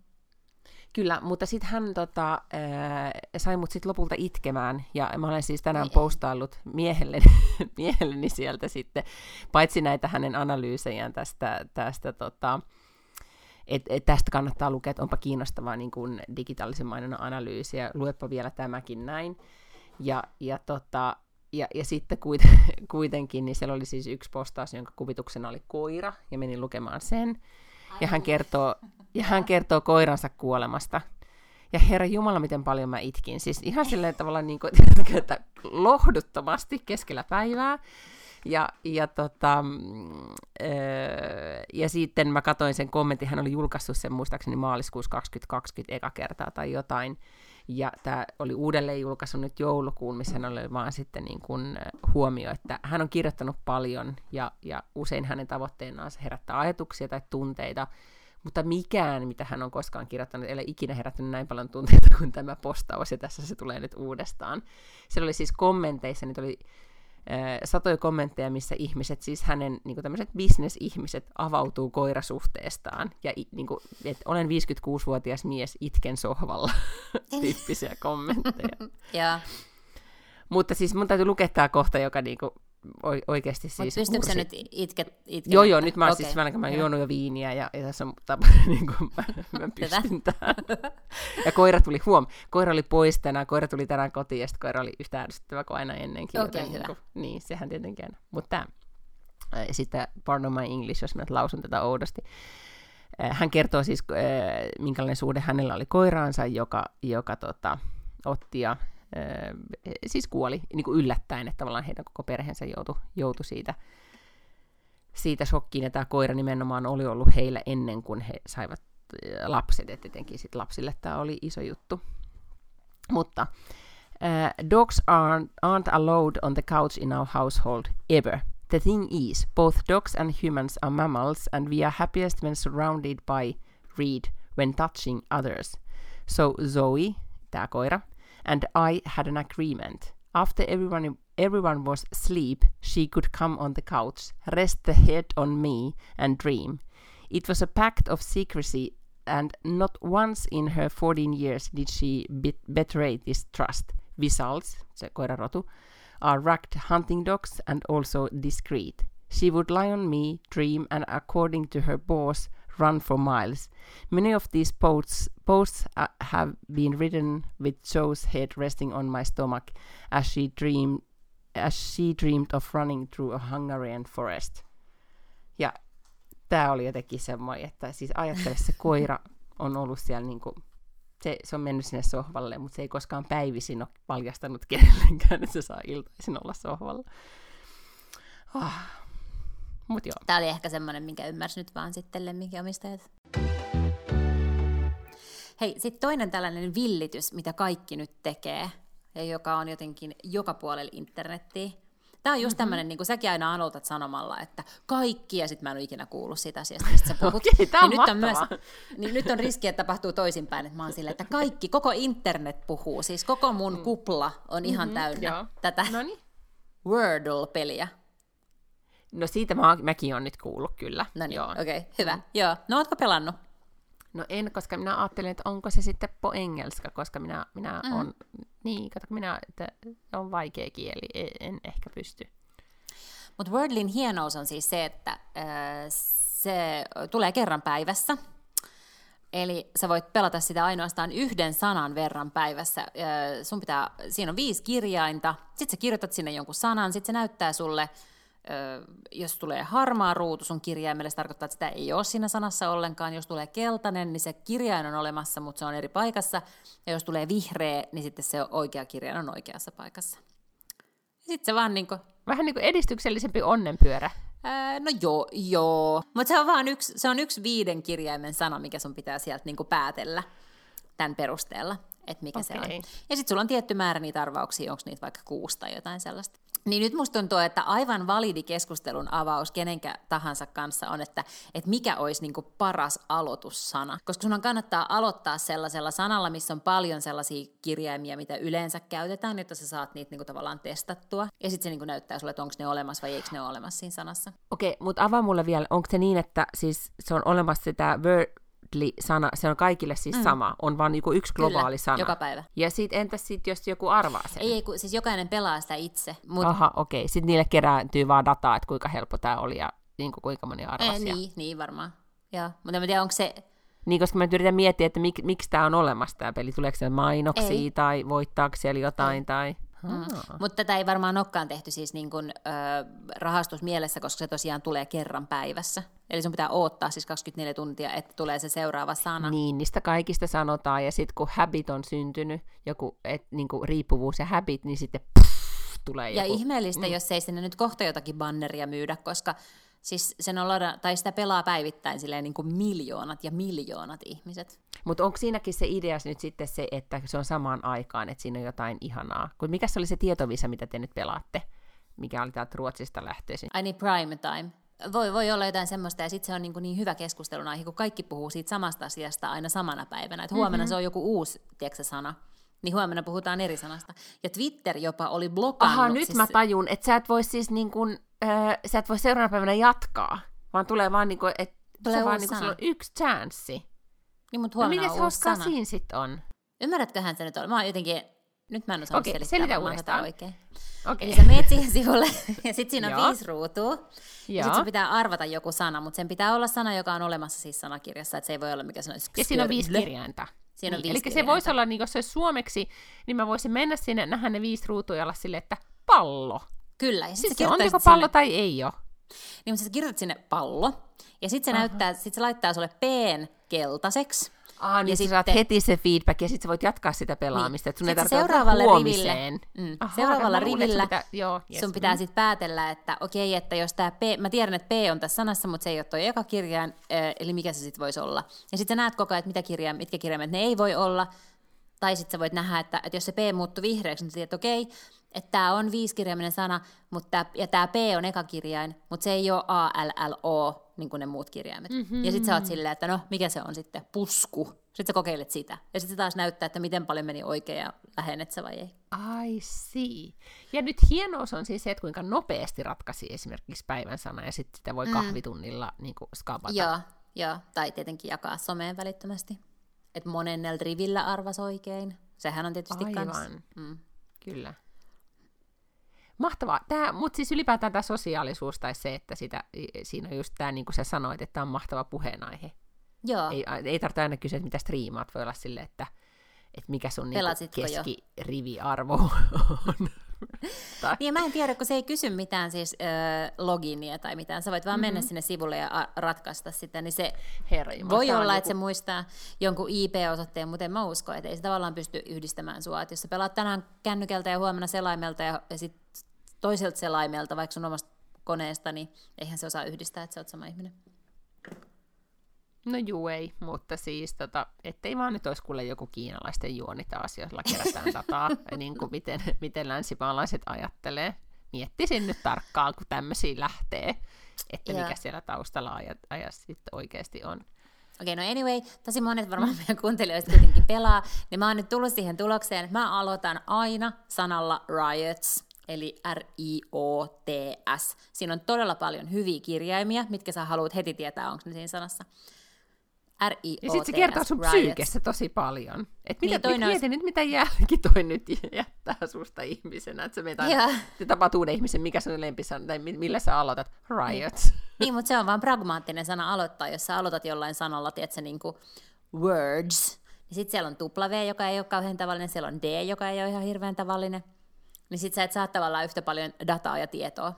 Kyllä, mutta sitten hän tota, äh, sai mut sitten lopulta itkemään, ja mä olen siis tänään Ei. postaillut miehelleni, miehelleni sieltä sitten, paitsi näitä hänen analyysejään tästä, tästä tota, et, et tästä kannattaa lukea, että onpa kiinnostavaa niin kuin digitaalisen mainonnan analyysiä, luepa vielä tämäkin näin. Ja, ja, tota, ja, ja sitten kuitenkin, niin siellä oli siis yksi postaus, jonka kuvituksena oli koira, ja menin lukemaan sen. Ja hän kertoo, ja hän kertoo koiransa kuolemasta. Ja herra Jumala, miten paljon mä itkin. Siis ihan silleen tavalla niin kuin, että lohduttomasti keskellä päivää. Ja, ja, tota, öö, ja sitten mä katsoin sen kommentin, hän oli julkaissut sen muistaakseni maaliskuussa 2020 eka kertaa tai jotain. Ja tämä oli uudelleen julkaisu nyt joulukuun, missä hän oli vaan sitten niin kuin huomio, että hän on kirjoittanut paljon ja, ja usein hänen tavoitteenaan herättää ajatuksia tai tunteita, mutta mikään, mitä hän on koskaan kirjoittanut, ei ole ikinä herättänyt näin paljon tunteita kuin tämä postaus, ja tässä se tulee nyt uudestaan. Siellä oli siis kommenteissa, niitä oli äh, satoja kommentteja, missä ihmiset, siis hänen niin tämmöiset bisnesihmiset avautuu koirasuhteestaan, ja niin kuin, että olen 56-vuotias mies, itken sohvalla, tyyppisiä kommentteja. ja. Mutta siis mun täytyy lukea tämä kohta, joka niinku oikeasti siis... Mutta pystytkö nyt itket, itket Joo, joo, nyt mä oon okay. siis mä, mä juonut jo viiniä ja, ja tässä on tapa, niin kuin mä, mä pystyn tähän. Ja koira tuli, huom, koira oli pois tänään, koira tuli tänään kotiin ja sitten koira oli yhtä ärsyttävä kuin aina ennenkin. Okay, joten, niin, kuin, niin, sehän tietenkin aina. Mutta tämä, sitten pardon my English, jos mä lausun tätä oudosti. Hän kertoo siis, minkälainen suhde hänellä oli koiraansa, joka, joka tota, otti ja siis kuoli niin kuin yllättäen, että tavallaan heidän koko perheensä joutui, joutui siitä, siitä shokkiin, ja tämä koira nimenomaan oli ollut heillä ennen kuin he saivat lapset, että tietenkin sit lapsille tämä oli iso juttu. Mutta uh, dogs aren't, aren't allowed on the couch in our household ever. The thing is, both dogs and humans are mammals, and we are happiest when surrounded by read when touching others. So Zoe, tämä koira, and I had an agreement. After everyone everyone was asleep, she could come on the couch, rest the head on me, and dream. It was a pact of secrecy, and not once in her 14 years did she betray this trust. Visals, se koirarotu, are rugged hunting dogs and also discreet. She would lie on me, dream, and according to her boss, run for miles. Many of these posts, posts uh, have been written with Joe's head resting on my stomach as she dreamed as she dreamed of running through a Hungarian forest. Ja tämä oli jotenkin semmoinen, että siis ajattele se koira on ollut siellä niinku, se, se on mennyt sinne sohvalle, mutta se ei koskaan päivisin ole paljastanut kenellekään, että se saa iltaisin olla sohvalla. Oh, Mut joo. Tämä oli ehkä semmoinen, minkä ymmärsi nyt vaan sitten lemminkiomistajat. Hei, sitten toinen tällainen villitys, mitä kaikki nyt tekee, ja joka on jotenkin joka puolella internettiä. Tämä on just mm-hmm. tämmöinen, niin kuin säkin aina aloitat sanomalla, että kaikki, ja sitten mä en ole ikinä kuullut siitä asiasta, mistä sä puhut. Okei, tämä on, niin nyt on myös, niin nyt on riski, että tapahtuu toisinpäin, että mä oon silleen, että kaikki, koko internet puhuu, siis koko mun mm. kupla on ihan mm-hmm, täynnä joo. tätä Noniin. Wordle-peliä. No siitä mä, mäkin on nyt kuullut kyllä. No niin, okei, okay, hyvä. Mm. Joo, no ootko pelannut? No en, koska minä ajattelin, että onko se sitten po engelska, koska minä, minä mm. on, niin, kato, minä, että on vaikea kieli, en, en ehkä pysty. Mutta Wordlin hienous on siis se, että äh, se tulee kerran päivässä, Eli sä voit pelata sitä ainoastaan yhden sanan verran päivässä. Sun pitää, siinä on viisi kirjainta, sitten sä kirjoitat sinne jonkun sanan, sitten se näyttää sulle jos tulee harmaa ruutu sun kirjaimelle, se tarkoittaa, että sitä ei ole siinä sanassa ollenkaan. Jos tulee keltainen, niin se kirjain on olemassa, mutta se on eri paikassa. Ja jos tulee vihreä, niin sitten se oikea kirjain on oikeassa paikassa. Sitten se vaan niin kuin... Vähän niin kuin edistyksellisempi onnenpyörä. No joo, joo. Mutta se on vaan yksi, se on yksi viiden kirjaimen sana, mikä sun pitää sieltä niin kuin päätellä tämän perusteella, että mikä okay. se on. Ja sitten sulla on tietty määrä niitä arvauksia, onko niitä vaikka kuusi tai jotain sellaista. Niin nyt musta tuntuu, että aivan validi keskustelun avaus kenenkä tahansa kanssa on, että, että mikä olisi niin paras aloitussana. Koska sun kannattaa aloittaa sellaisella sanalla, missä on paljon sellaisia kirjaimia, mitä yleensä käytetään, jotta sä saat niitä niin tavallaan testattua. Ja sitten se niin näyttää sulle, että onko ne olemassa vai eikö ne ole olemassa siinä sanassa. Okei, okay, mutta avaa mulle vielä, onko se niin, että siis se on olemassa sitä sana, se on kaikille siis mm. sama, on vaan niinku yksi globaali Kyllä, sana. joka päivä. Ja sitten entäs sit, jos joku arvaa sen? Ei, ei kun, siis jokainen pelaa sitä itse. Mut... Aha, okei. Okay. Sitten niille kerääntyy vaan dataa, että kuinka helppo tämä oli ja niinku, kuinka moni arvasi. Ei, niin, niin varmaan. Joo. Mutta en tiedä, onko se... Niin, koska mä yritän miettiä, että mik, miksi tämä on olemassa tämä peli. Tuleeko se mainoksia ei. tai voittaako siellä jotain ei. tai... Mm. Mutta tätä ei varmaan olekaan tehty siis niin kuin, ö, rahastusmielessä, koska se tosiaan tulee kerran päivässä. Eli sun pitää odottaa siis 24 tuntia, että tulee se seuraava sana. Niin, niistä kaikista sanotaan, ja sitten kun habit on syntynyt, joku et, niin kuin riippuvuus ja habit, niin sitten pff, tulee Ja joku. ihmeellistä, mm. jos ei sinne nyt kohta jotakin banneria myydä, koska Siis sen on lada, tai sitä pelaa päivittäin silleen niin kuin miljoonat ja miljoonat ihmiset. Mutta onko siinäkin se idea nyt sitten se, että se on samaan aikaan, että siinä on jotain ihanaa? Kun mikä se oli se tietovisa, mitä te nyt pelaatte? Mikä oli täältä Ruotsista lähtöisin? Ai niin, prime time. Voi, voi olla jotain semmoista, ja sitten se on niin, niin hyvä keskustelun aihe, kun kaikki puhuu siitä samasta asiasta aina samana päivänä. Että huomenna mm-hmm. se on joku uusi, tiedätkö, sana niin huomenna puhutaan eri sanasta. Ja Twitter jopa oli blokannut. Aha, nyt siis... mä tajun, että sä et voi siis niin kuin, äh, sä et voi seuraavana päivänä jatkaa, vaan tulee vaan niin kuin, että tulee se vaan niin kuin, on yksi chanssi. Niin, mutta huomenna no, mikä se uusi siinä sitten on? Ymmärrätköhän se nyt on? Mä oon jotenkin, nyt mä en osaa Okei, selitä uudestaan. oikein. Okay. Eli sä meet siihen sivulle, ja sitten siinä on viisi ruutua, ja sitten pitää arvata joku sana, mutta sen pitää olla sana, joka on olemassa siis sanakirjassa, että se ei voi olla mikä sana. Ja siinä on viisi kirjainta. Siinä niin, eli se voisi olla, niin jos se olisi suomeksi, niin mä voisin mennä sinne, nähdä ne viisi ruutua ja olla silleen, että pallo. Kyllä. Ja siis se on joko pallo sinne... tai ei ole. Niin, mutta sä kirjoitat sinne pallo, ja sitten se, näyttää, sit se laittaa sulle peen keltaiseksi, Ah, niin ja sitten saat heti se feedback ja sitten sä voit jatkaa sitä pelaamista, niin. sun ei tarvitse seuraavalla huomiseen. riville, mm, Aha, seuraavalla rivillä pitää, joo, yes. sun pitää mm. sitten päätellä, että okei, että jos tämä P, mä tiedän, että P on tässä sanassa, mutta se ei ole tuo eka kirjain, eli mikä se sitten voisi olla. Ja sitten sä näet koko ajan, että mitä kirjaim, mitkä kirjaimet ne ei voi olla, tai sitten sä voit nähdä, että, että jos se P muuttuu vihreäksi, niin sä tiedät, että okei, että tämä on viisikirjaiminen sana, mutta ja tämä P on eka kirjain, mutta se ei ole A, L, L, O, niin kuin ne muut kirjaimet. Mm-hmm. Ja sitten sä oot silleen, että no, mikä se on sitten? Pusku. Sitten sä kokeilet sitä. Ja sitten taas näyttää, että miten paljon meni oikein ja lähenet sä vai ei. I see. Ja nyt hienous on siis se, että kuinka nopeasti ratkaisi esimerkiksi päivän sana, ja sitten sitä voi mm. kahvitunnilla niin kuin skapata. Joo, joo, tai tietenkin jakaa someen välittömästi. Että monennella rivillä arvas oikein. Sehän on tietysti Aivan. kans. Mm. Kyllä. Mahtavaa. Tämä, mutta siis ylipäätään tämä sosiaalisuus tai se, että sitä, siinä on just tämä, niin kuin sä sanoit, että tämä on mahtava puheenaihe. Joo. Ei, ei tarvitse aina kysyä, että mitä striimaat. Voi olla silleen, että, että mikä sun niin keskiriviarvo on. tai... Niin, mä en tiedä, kun se ei kysy mitään siis äh, loginia tai mitään. Sä voit vaan mm-hmm. mennä sinne sivulle ja a- ratkaista sitä, niin se Herra, voi olla, joku... että se muistaa jonkun IP-osoitteen, mutta en mä usko, että ei se tavallaan pysty yhdistämään sua. Että jos sä pelaat tänään kännykältä ja huomenna selaimelta ja, ja sit toiselta selaimelta, vaikka sun omasta koneesta, niin eihän se osaa yhdistää, että sä oot sama ihminen. No juu ei, mutta siis tota, ettei vaan nyt olisi kuule joku kiinalaisten juoni taas, jolla kerätään dataa, niin kuin miten, miten länsimaalaiset ajattelee. Miettisin nyt tarkkaan, kun tämmöisiä lähtee, että yeah. mikä siellä taustalla ajat, ajat sitten oikeasti on. Okei, okay, no anyway, tosi monet varmaan meidän kuuntelijoista kuitenkin pelaa, niin mä oon nyt tullut siihen tulokseen, että mä aloitan aina sanalla riots, eli R-I-O-T-S. Siinä on todella paljon hyviä kirjaimia, mitkä sä haluat heti tietää, onko ne siinä sanassa r i Ja sitten se kertoo sun psyykessä tosi paljon. Et mitä, niin, mit, mieti nyt, mitä jälki toi nyt jättää susta ihmisenä. Että sä meitä tapaat uuden ihmisen, mikä sun lempisana, tai millä sä aloitat? Riots. Niin, niin mutta se on vaan pragmaattinen sana aloittaa. Jos sä aloitat jollain sanalla, tiedätkö, niin kuin words, niin sitten siellä on W, joka ei ole kauhean tavallinen, siellä on D, joka ei ole ihan hirveän tavallinen. Niin sitten sä et saa tavallaan yhtä paljon dataa ja tietoa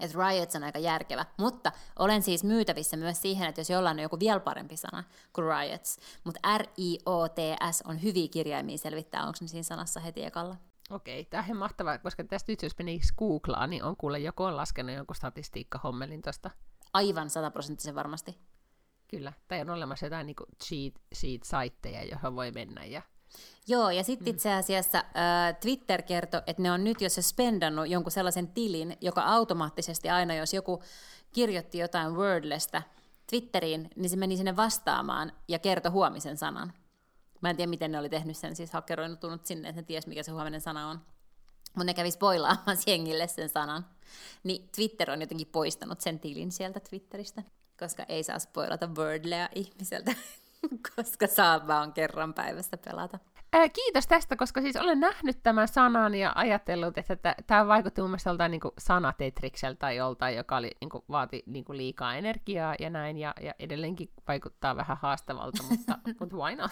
että riots on aika järkevä, mutta olen siis myytävissä myös siihen, että jos jollain on joku vielä parempi sana kuin riots, mutta R-I-O-T-S on hyviä kirjaimia selvittää, onko ne siinä sanassa heti ekalla. Okei, tämä on mahtavaa, koska tästä nyt jos menisi Googlaan, niin on kuule joku on laskenut jonkun statistiikkahommelin tuosta. Aivan sataprosenttisen varmasti. Kyllä, tai on olemassa jotain niin cheat, cheat-saitteja, johon voi mennä ja Joo, ja sitten mm. itse asiassa äh, Twitter kertoi, että ne on nyt jo se spendannut jonkun sellaisen tilin, joka automaattisesti aina, jos joku kirjoitti jotain Wordlesta Twitteriin, niin se meni sinne vastaamaan ja kertoi huomisen sanan. Mä en tiedä, miten ne oli tehnyt sen, siis hakkeroinut sinne, että ne ties, mikä se huominen sana on. Mutta ne kävi spoilaamaan jengille sen sanan. Niin Twitter on jotenkin poistanut sen tilin sieltä Twitteristä, koska ei saa spoilata Wordlea ihmiseltä, koska saa vaan kerran päivästä pelata. Ää, kiitos tästä, koska siis olen nähnyt tämän sanan ja ajatellut, että tämä vaikutti mun mielestä joltain niin sanatetrikseltä tai joltain, joka oli, niin kuin, vaati niin kuin liikaa energiaa ja näin, ja, ja edelleenkin vaikuttaa vähän haastavalta, mutta, mutta why not?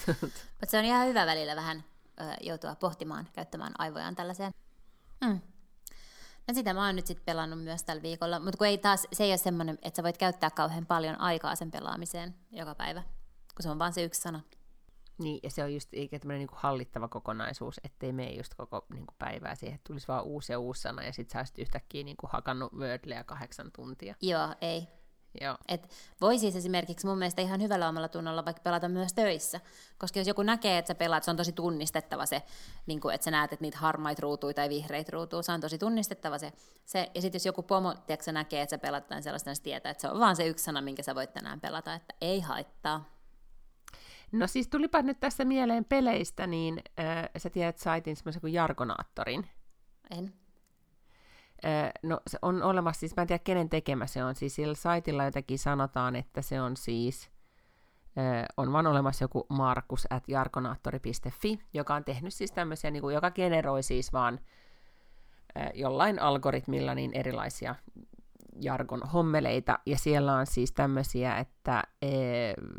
Mutta se on ihan hyvä välillä vähän ö, joutua pohtimaan, käyttämään aivojaan tällaiseen. Mm. No sitä mä oon nyt sitten pelannut myös tällä viikolla, mutta kun ei taas, se ei ole semmoinen, että sä voit käyttää kauhean paljon aikaa sen pelaamiseen joka päivä, kun se on vaan se yksi sana. Niin, ja se on just eikä tämmöinen niin hallittava kokonaisuus, ettei mene just koko niin kuin päivää siihen, että tulisi vaan uusi ja uusi sana, ja sitten sä olisit yhtäkkiä niin kuin hakannut Wordleä kahdeksan tuntia. Joo, ei. Joo. Et voi siis esimerkiksi mun mielestä ihan hyvällä omalla tunnolla vaikka pelata myös töissä, koska jos joku näkee, että sä pelaat, se on tosi tunnistettava se, niin kuin, että sä näet, että niitä harmaita ruutuja tai vihreitä ruutuja, se on tosi tunnistettava se. se ja sitten jos joku pomo tiedätkö, näkee, että sä jotain sellaista, niin se tietää, että se on vaan se yksi sana, minkä sä voit tänään pelata, että ei haittaa. No siis tulipa nyt tässä mieleen peleistä, niin äh, sä tiedät saitin semmoisen kuin Jargonaattorin. En. No se on olemassa, siis mä en tiedä kenen tekemä se on, siis sillä saitilla jotenkin sanotaan, että se on siis, on vaan olemassa joku markus at jarkonaattori.fi, joka on tehnyt siis tämmöisiä, niin kuin, joka generoi siis vaan jollain algoritmilla niin erilaisia jargon hommeleita, ja siellä on siis tämmöisiä, että e,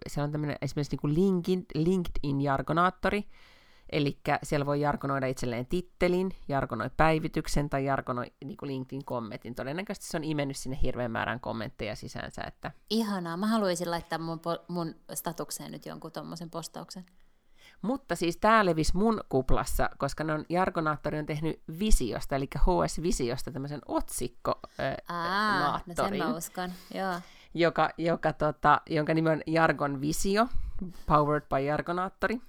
siellä on tämmöinen esimerkiksi niin kuin LinkedIn, LinkedIn-jargonaattori, Eli siellä voi jarkonoida itselleen tittelin, jarkonoi päivityksen tai jarkonoi niin LinkedIn-kommentin. Todennäköisesti se on imennyt sinne hirveän määrän kommentteja sisäänsä. Että... Ihanaa. Mä haluaisin laittaa mun, mun statukseen nyt jonkun tuommoisen postauksen. Mutta siis tämä levisi mun kuplassa, koska ne on, Jargonaattori on tehnyt Visiosta, eli HS-Visiosta tämmöisen otsikko Aa, no sen mä uskon, joo. Joka, joka, tota, jonka nimi on Jargon Visio, powered by Jargonaattori.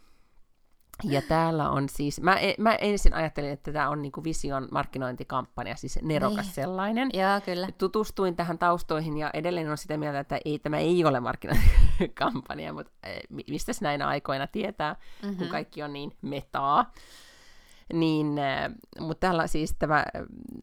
Ja täällä on siis, mä, e, mä ensin ajattelin, että tämä on niinku Vision markkinointikampanja, siis nerokas niin. sellainen. Joo, kyllä. Tutustuin tähän taustoihin ja edelleen on sitä mieltä, että ei, tämä ei ole markkinointikampanja, mutta e, mistä näinä aikoina tietää, mm-hmm. kun kaikki on niin metaa. Niin, äh, mutta täällä siis tämä äh,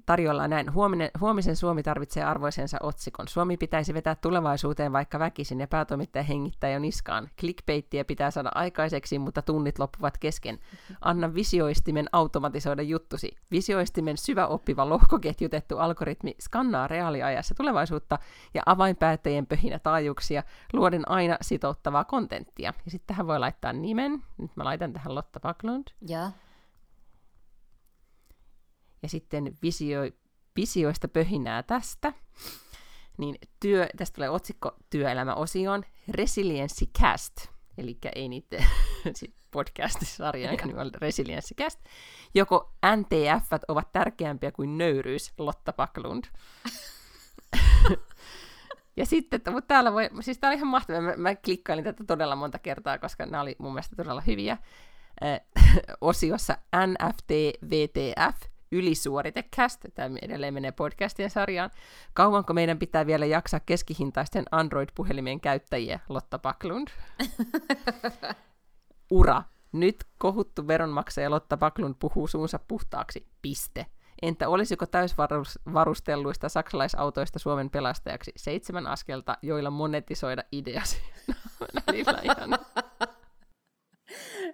tarjolla näin. Huominen, huomisen Suomi tarvitsee arvoisensa otsikon. Suomi pitäisi vetää tulevaisuuteen vaikka väkisin ja päätoimittaja hengittää jo niskaan. Clickbaittiä pitää saada aikaiseksi, mutta tunnit loppuvat kesken. Anna visioistimen automatisoida juttusi. Visioistimen syväoppiva lohkoketjutettu algoritmi skannaa reaaliajassa tulevaisuutta ja avainpäättäjien pöhinä taajuuksia luoden aina sitouttavaa kontenttia. Ja sitten tähän voi laittaa nimen. Nyt mä laitan tähän Lotta Backlund. Ja ja sitten visio, visioista pöhinää tästä. Niin työ, tästä tulee otsikko työelämäosioon, Resiliency Cast, eli ei niitä podcast-sarja, jonka nimi on Resiliency Cast. Joko NTF ovat tärkeämpiä kuin nöyryys, Lotta Paklund. ja sitten, mutta täällä voi, siis tää oli ihan mahtavaa, mä, mä klikkailin tätä todella monta kertaa, koska nämä oli mun mielestä todella hyviä. osiossa NFT VTF, ylisuoritekäst, tämä edelleen menee podcastien sarjaan. Kauanko meidän pitää vielä jaksaa keskihintaisten Android-puhelimien käyttäjiä, Lotta Paklund? Ura. Nyt kohuttu veronmaksaja Lotta Paklund puhuu suunsa puhtaaksi. Piste. Entä olisiko täysvarustelluista saksalaisautoista Suomen pelastajaksi seitsemän askelta, joilla monetisoida ideasi?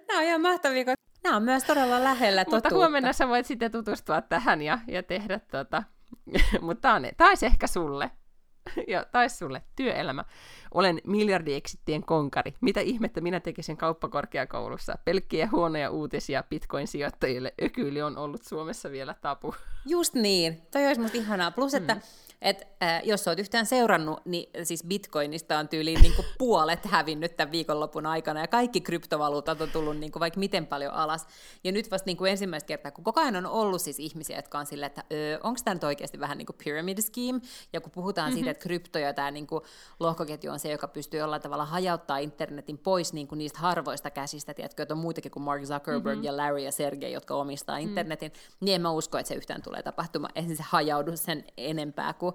Nämä on ihan mahtavia, Nämä on myös todella lähellä totuutta. Mutta huomenna sä voit sitten tutustua tähän ja, ja tehdä tota. Mutta tämä olisi ehkä sulle. ja taisi sulle. Työelämä. Olen miljardieksittien konkari. Mitä ihmettä minä tekisin kauppakorkeakoulussa? Pelkkiä huonoja uutisia Bitcoin-sijoittajille. Ökyli on ollut Suomessa vielä tapu. Just niin. Toi olisi musta ihanaa. Plus, että mm et, äh, jos olet yhtään seurannut, niin siis bitcoinista on tyyliin niin kuin puolet hävinnyt tämän viikonlopun aikana, ja kaikki kryptovaluutat on tullut niin kuin vaikka miten paljon alas. Ja nyt vasta niin kuin ensimmäistä kertaa, kun koko ajan on ollut siis ihmisiä, jotka on silleen, että onko tämä nyt oikeasti vähän niin kuin pyramid scheme, ja kun puhutaan mm-hmm. siitä, että krypto ja tämä niin kuin lohkoketju on se, joka pystyy jollain tavalla hajauttaa internetin pois niin kuin niistä harvoista käsistä, tiedätkö, että on muitakin kuin Mark Zuckerberg mm-hmm. ja Larry ja Sergey, jotka omistaa mm-hmm. internetin, niin en mä usko, että se yhtään tulee tapahtumaan. Ei se hajaudu sen enempää kuin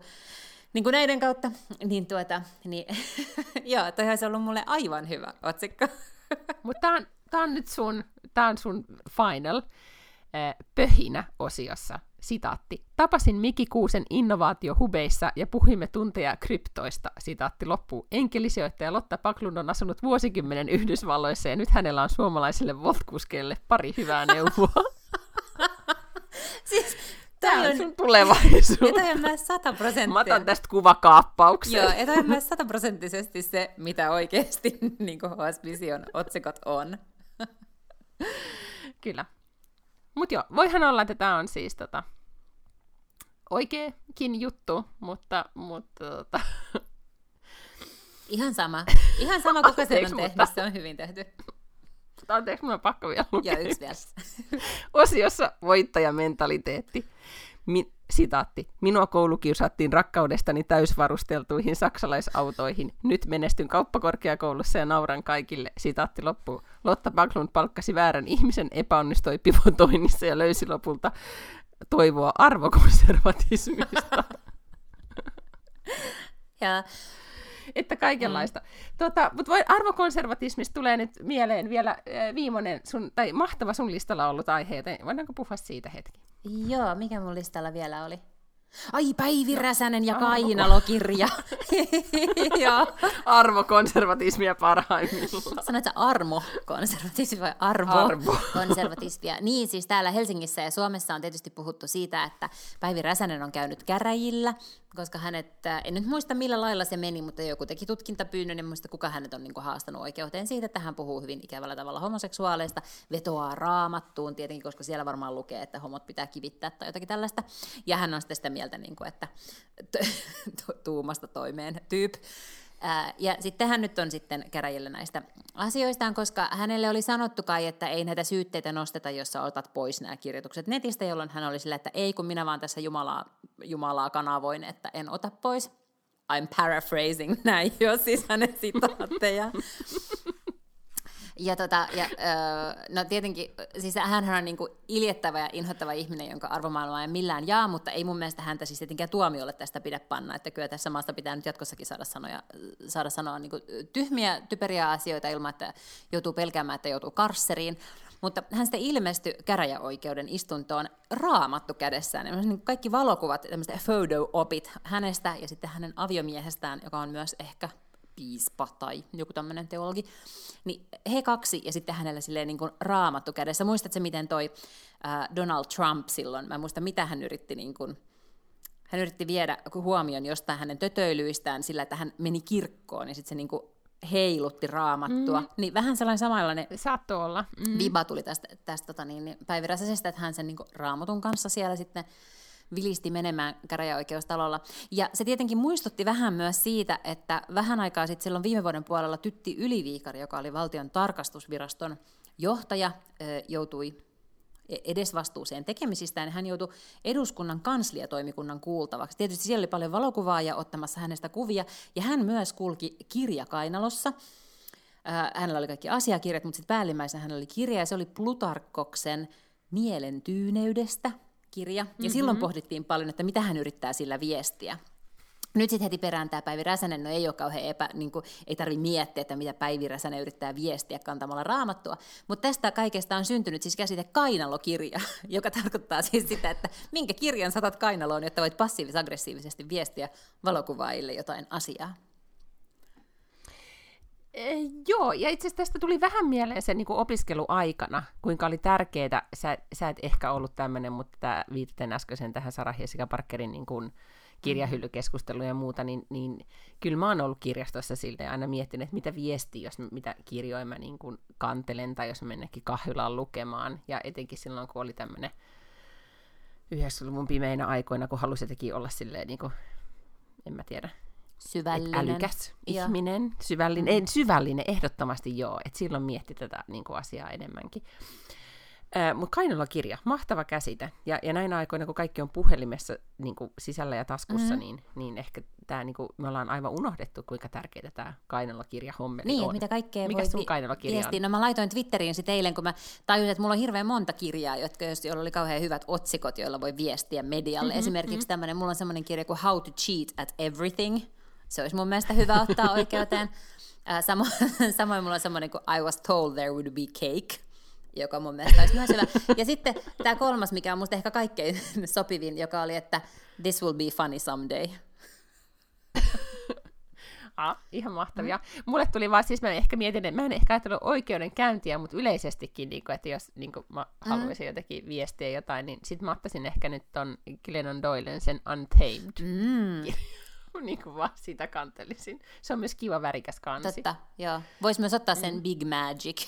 niin kuin näiden kautta, niin tuota, niin, joo, toi olisi ollut mulle aivan hyvä otsikko. Mutta tämä on, tää on nyt sun, tää on sun final äh, pöhinä-osiossa. Sitaatti. Tapasin Miki Kuusen innovaatiohubeissa ja puhuimme tunteja kryptoista. Sitaatti loppuu. Enkelisijoittaja Lotta Paklund on asunut vuosikymmenen Yhdysvalloissa ja nyt hänellä on suomalaisille voltkuskeille pari hyvää neuvoa. siis Tämä on sun tulevaisuus. Ja toi on myös sataprosenttisesti. Mä otan tästä kuvakaappauksen. Joo, ja toi on myös sataprosenttisesti se, mitä oikeasti niin HS Vision otsikot on. Kyllä. Mutta joo, voihan olla, että tämä on siis tota, oikeakin juttu, mutta, mutta tota... Ihan sama. Ihan sama, kuka sen on tehnyt. Se on hyvin tehty. anteeksi, mun on pakko vielä lukea. Ja yksi vielä. Osiossa voittajamentaliteetti. Mi- sitaatti. Minua koulukiusattiin rakkaudestani täysvarusteltuihin saksalaisautoihin. Nyt menestyn kauppakorkeakoulussa ja nauran kaikille. Sitaatti loppuu. Lotta Backlund palkkasi väärän ihmisen, epäonnistui pivotoinnissa ja löysi lopulta toivoa arvokonservatismista. Ja että kaikenlaista. Mm. Tota, mutta voi, arvokonservatismista tulee nyt mieleen vielä äh, viimeinen, sun, tai mahtava sun listalla ollut aihe, joten voidaanko puhua siitä hetki? Joo, mikä mun listalla vielä oli? Ai Päivi Räsänen ja Kainalo-kirja. Arvokonservatismia parhaimmillaan. Sanoit sä armo-konservatismi vai arvo? Arvo. konservatismia. Niin, siis täällä Helsingissä ja Suomessa on tietysti puhuttu siitä, että Päivi Räsänen on käynyt käräjillä, koska hänet, en nyt muista millä lailla se meni, mutta joku teki tutkintapyynnön, en muista kuka hänet on niin kuin, haastanut oikeuteen siitä, että hän puhuu hyvin ikävällä tavalla homoseksuaaleista, vetoaa raamattuun tietenkin, koska siellä varmaan lukee, että homot pitää kivittää tai jotakin tällaista. Ja hän on sitten sitä mieltä, niin kuin, että tuumasta toimeen tyyp. Ja sitten hän nyt on sitten käräjillä näistä asioistaan, koska hänelle oli sanottu kai, että ei näitä syytteitä nosteta, jos sä otat pois nämä kirjoitukset netistä, jolloin hän oli sillä, että ei kun minä vaan tässä Jumalaa, Jumalaa kanavoin, että en ota pois. I'm paraphrasing näin jo siis hänen sitaatteja. Ja, tota, ja öö, no tietenkin, siis hän on niin iljettävä ja inhottava ihminen, jonka arvomaailmaa ei millään jaa, mutta ei mun mielestä häntä siis tietenkään tuomiolle tästä pidä panna, että kyllä tässä maassa pitää nyt jatkossakin saada, sanoja, saada sanoa niin tyhmiä, typeriä asioita ilman, että joutuu pelkäämään, että joutuu karsseriin. Mutta hän sitten ilmestyi käräjäoikeuden istuntoon raamattu kädessään. Niin kaikki valokuvat, tämmöiset photo-opit hänestä ja sitten hänen aviomiehestään, joka on myös ehkä piispa tai joku tämmöinen teologi, niin he kaksi ja sitten hänellä silleen niin kuin raamattu kädessä. Muistatko miten toi äh, Donald Trump silloin, mä en muista mitä hän yritti niin kuin, hän yritti viedä huomion jostain hänen tötöilyistään sillä, että hän meni kirkkoon ja sitten se niin kuin heilutti raamattua. Mm. Niin vähän sellainen samanlainen Saattoi olla. Mm. viba tuli tästä, tästä tota niin, niin Päivi Räsäsestä, että hän sen niin kuin, raamatun kanssa siellä sitten vilisti menemään käräjäoikeustalolla. Ja se tietenkin muistutti vähän myös siitä, että vähän aikaa sitten silloin viime vuoden puolella Tytti Yliviikari, joka oli valtion tarkastusviraston johtaja, joutui edesvastuuseen tekemisistään, niin hän joutui eduskunnan kansliatoimikunnan kuultavaksi. Tietysti siellä oli paljon valokuvaajia ottamassa hänestä kuvia, ja hän myös kulki kirjakainalossa. Hänellä oli kaikki asiakirjat, mutta sitten päällimmäisenä hänellä oli kirja, ja se oli Plutarkoksen mielen tyyneydestä, kirja, ja mm-hmm. silloin pohdittiin paljon, että mitä hän yrittää sillä viestiä. Nyt sitten heti perään tämä Päivi Räsänen, no ei ole kauhean epä, niin kuin, ei tarvi miettiä, että mitä Päivi Räsänen yrittää viestiä kantamalla raamattua, mutta tästä kaikesta on syntynyt siis käsite kainalokirja, joka tarkoittaa siis sitä, että minkä kirjan satat kainaloon, jotta voit passiivis-aggressiivisesti viestiä valokuvaajille jotain asiaa. Eh, joo, ja itse asiassa tästä tuli vähän mieleen sen niin opiskeluaikana, kuinka oli tärkeää, sä, sä et ehkä ollut tämmöinen, mutta viitaten äskeisen tähän Sarah Jessica Parkerin niin kuin kirjahyllykeskusteluun ja muuta, niin, niin kyllä mä oon ollut kirjastossa siltä ja aina miettinyt, että mitä viesti, jos mitä kirjoja mä niin kuin kantelen tai jos mä mennekin kahvilaan lukemaan, ja etenkin silloin, kun oli tämmöinen 90-luvun pimeinä aikoina, kun halusi jotenkin olla silleen, niin kuin, en mä tiedä, syvällinen. älykäs ja. ihminen, syvällinen, mm. syvällinen ehdottomasti joo, että silloin mietti tätä niin kuin, asiaa enemmänkin. Äh, Mutta Kainola-kirja, mahtava käsite. Ja, ja näinä aikoina, kun kaikki on puhelimessa niin kuin sisällä ja taskussa, mm. niin, niin ehkä tää, niin kuin, me ollaan aivan unohdettu, kuinka tärkeää tämä Kainola-kirja hommeli niin, on. mitä kaikkea Mikä voi sun Kainola-kirja viestiä? No mä laitoin Twitteriin sitten eilen, kun mä tajusin, että mulla on hirveän monta kirjaa, jotka, joilla oli kauhean hyvät otsikot, joilla voi viestiä medialle. Mm-hmm, Esimerkiksi mm-hmm. tämmöinen, mulla on semmoinen kirja kuin How to Cheat at Everything – se olisi mun mielestä hyvä ottaa oikeuteen. Samo, samoin mulla on semmoinen kuin I was told there would be cake, joka mun mielestä olisi myös hyvä. Ja sitten tämä kolmas, mikä on musta ehkä kaikkein sopivin, joka oli, että this will be funny someday. Ah, ihan mahtavia. Mm. Mulle tuli vaan, siis mä ehkä mietin, että mä en ehkä ajatellut oikeudenkäyntiä, mutta yleisestikin, niin kuin, että jos niin kuin mä mm. haluaisin jotenkin viestiä jotain, niin sit mä ottaisin ehkä nyt ton Glennon Doylen sen Untamed. Mm. niin kuin vaan sitä kantelisin. Se on myös kiva värikäs kansi. Totta, joo. Voisi myös ottaa sen mm. Big Magic.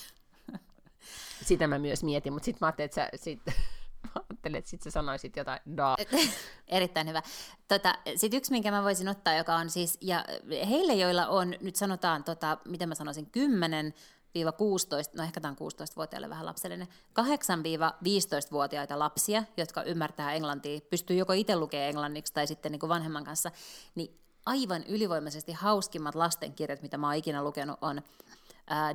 Sitä mä myös mietin, mutta sitten mä ajattelin, että sä, sit, mä ajattelin, että sit sä sanoisit jotain da. Erittäin hyvä. Tota, sitten yksi, minkä mä voisin ottaa, joka on siis, ja heille, joilla on, nyt sanotaan, tota, miten mä sanoisin, kymmenen no ehkä tämä on 16-vuotiaille vähän lapsellinen, 8-15-vuotiaita lapsia, jotka ymmärtää englantia, pystyy joko itse lukemaan englanniksi tai sitten niin kuin vanhemman kanssa, niin aivan ylivoimaisesti hauskimmat lastenkirjat, mitä mä oon ikinä lukenut, on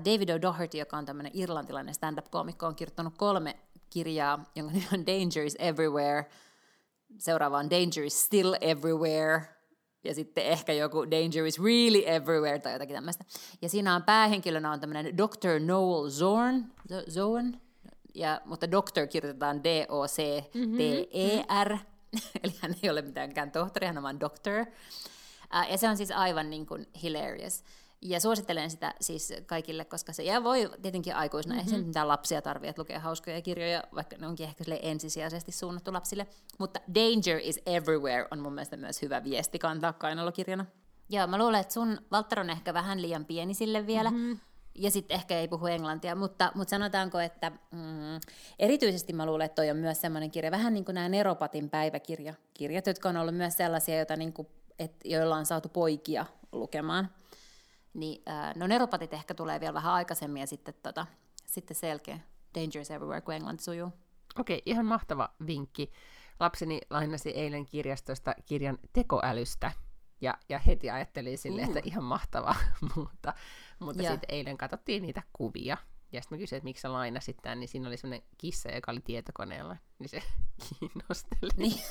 David O'Doherty, joka on tämmöinen irlantilainen stand-up-koomikko, on kirjoittanut kolme kirjaa, jonka nimi on Danger is Everywhere, seuraava on Danger is Still Everywhere, ja sitten ehkä joku Danger is Really Everywhere tai jotakin tämmöistä. Ja siinä on päähenkilönä on tämmöinen Dr. Noel Zorn, Zorn ja, mutta Doctor kirjoitetaan D-O-C-T-E-R, mm-hmm. eli hän ei ole mitään tohtori, hän on vain Doctor. Uh, ja se on siis aivan niin kuin hilarious. Ja suosittelen sitä siis kaikille, koska se ja voi tietenkin aikuisena, mm-hmm. ei sen mitään lapsia tarvitse lukea hauskoja kirjoja, vaikka ne onkin ehkä ensisijaisesti suunnattu lapsille. Mutta Danger is Everywhere on mun mielestä myös hyvä viesti kantaa kainalokirjana. Joo, mä luulen, että sun Valtteri on ehkä vähän liian pieni sille vielä. Mm-hmm. Ja sitten ehkä ei puhu englantia, mutta, mutta sanotaanko, että mm, erityisesti mä luulen, että toi on myös semmoinen kirja, vähän niin kuin nämä Neropatin päiväkirja, kirjat, jotka on ollut myös sellaisia, joita niin kuin, et, joilla on saatu poikia lukemaan. Niin, äh, no neropatit ehkä tulee vielä vähän aikaisemmin ja sitten, tota, sitten selkeä Dangerous Everywhere, kun englanti sujuu. Okei, ihan mahtava vinkki. Lapseni lainasi eilen kirjastosta kirjan tekoälystä, ja, ja heti ajattelin sille, että ihan mahtavaa, mutta, mutta sitten eilen katsottiin niitä kuvia, ja sitten mä kysyin, että miksi sä lainasit tämän, niin siinä oli semmoinen kissa, joka oli tietokoneella, niin se kiinnosteli. Niin.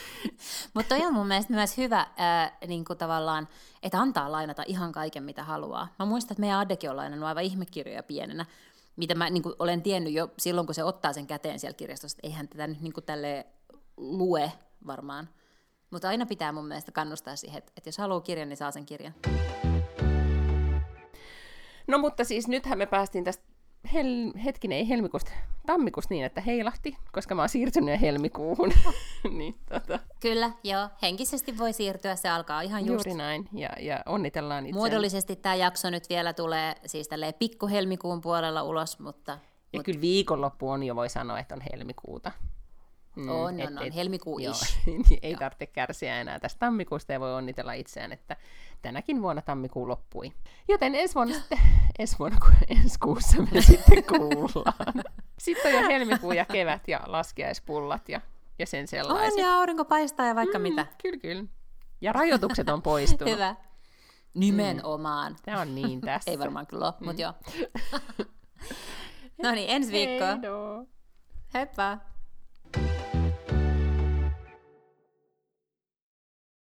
Mutta toi on mun mielestä myös hyvä ää, niin kuin tavallaan, että antaa lainata ihan kaiken, mitä haluaa. Mä muistan, että meidän Addekin on lainannut aivan ihmekirjoja pienenä, mitä mä niin kuin, olen tiennyt jo silloin, kun se ottaa sen käteen siellä kirjastossa, että eihän tätä nyt niin kuin, lue varmaan. Mutta aina pitää mun mielestä kannustaa siihen, että, että jos haluaa kirjan, niin saa sen kirjan. No mutta siis nythän me päästiin tästä hel, hetkinen, ei helmikuusta, tammikuusta niin, että heilahti, koska mä oon siirtynyt helmikuuhun. niin, tota. Kyllä, joo. Henkisesti voi siirtyä, se alkaa ihan just. Juuri näin, ja, ja onnitellaan itse. Muodollisesti tämä jakso nyt vielä tulee siis tälleen pikku helmikuun puolella ulos, mutta... Ja mutta... kyllä viikonloppu on jo, voi sanoa, että on helmikuuta. Mm, on, et, on, on. Helmikuu joo, niin ei tarvitse kärsiä enää tästä tammikuusta ja voi onnitella itseään, että tänäkin vuonna tammikuu loppui. Joten ensi vuonna sitten, ensi vuonna kun ensi kuussa me sitten kuullaan. Sitten on jo helmikuu ja kevät ja laskiaispullat ja, ja sen sellaiset. On ja aurinko paistaa ja vaikka mm, mitä. Kyllä, kyllä. Ja rajoitukset on poistunut. Hyvä. Nimenomaan. Mm. Tämä on niin tässä. Ei varmaan kyllä ole, mm. mutta joo. no niin, ensi viikkoon. No. Heippa!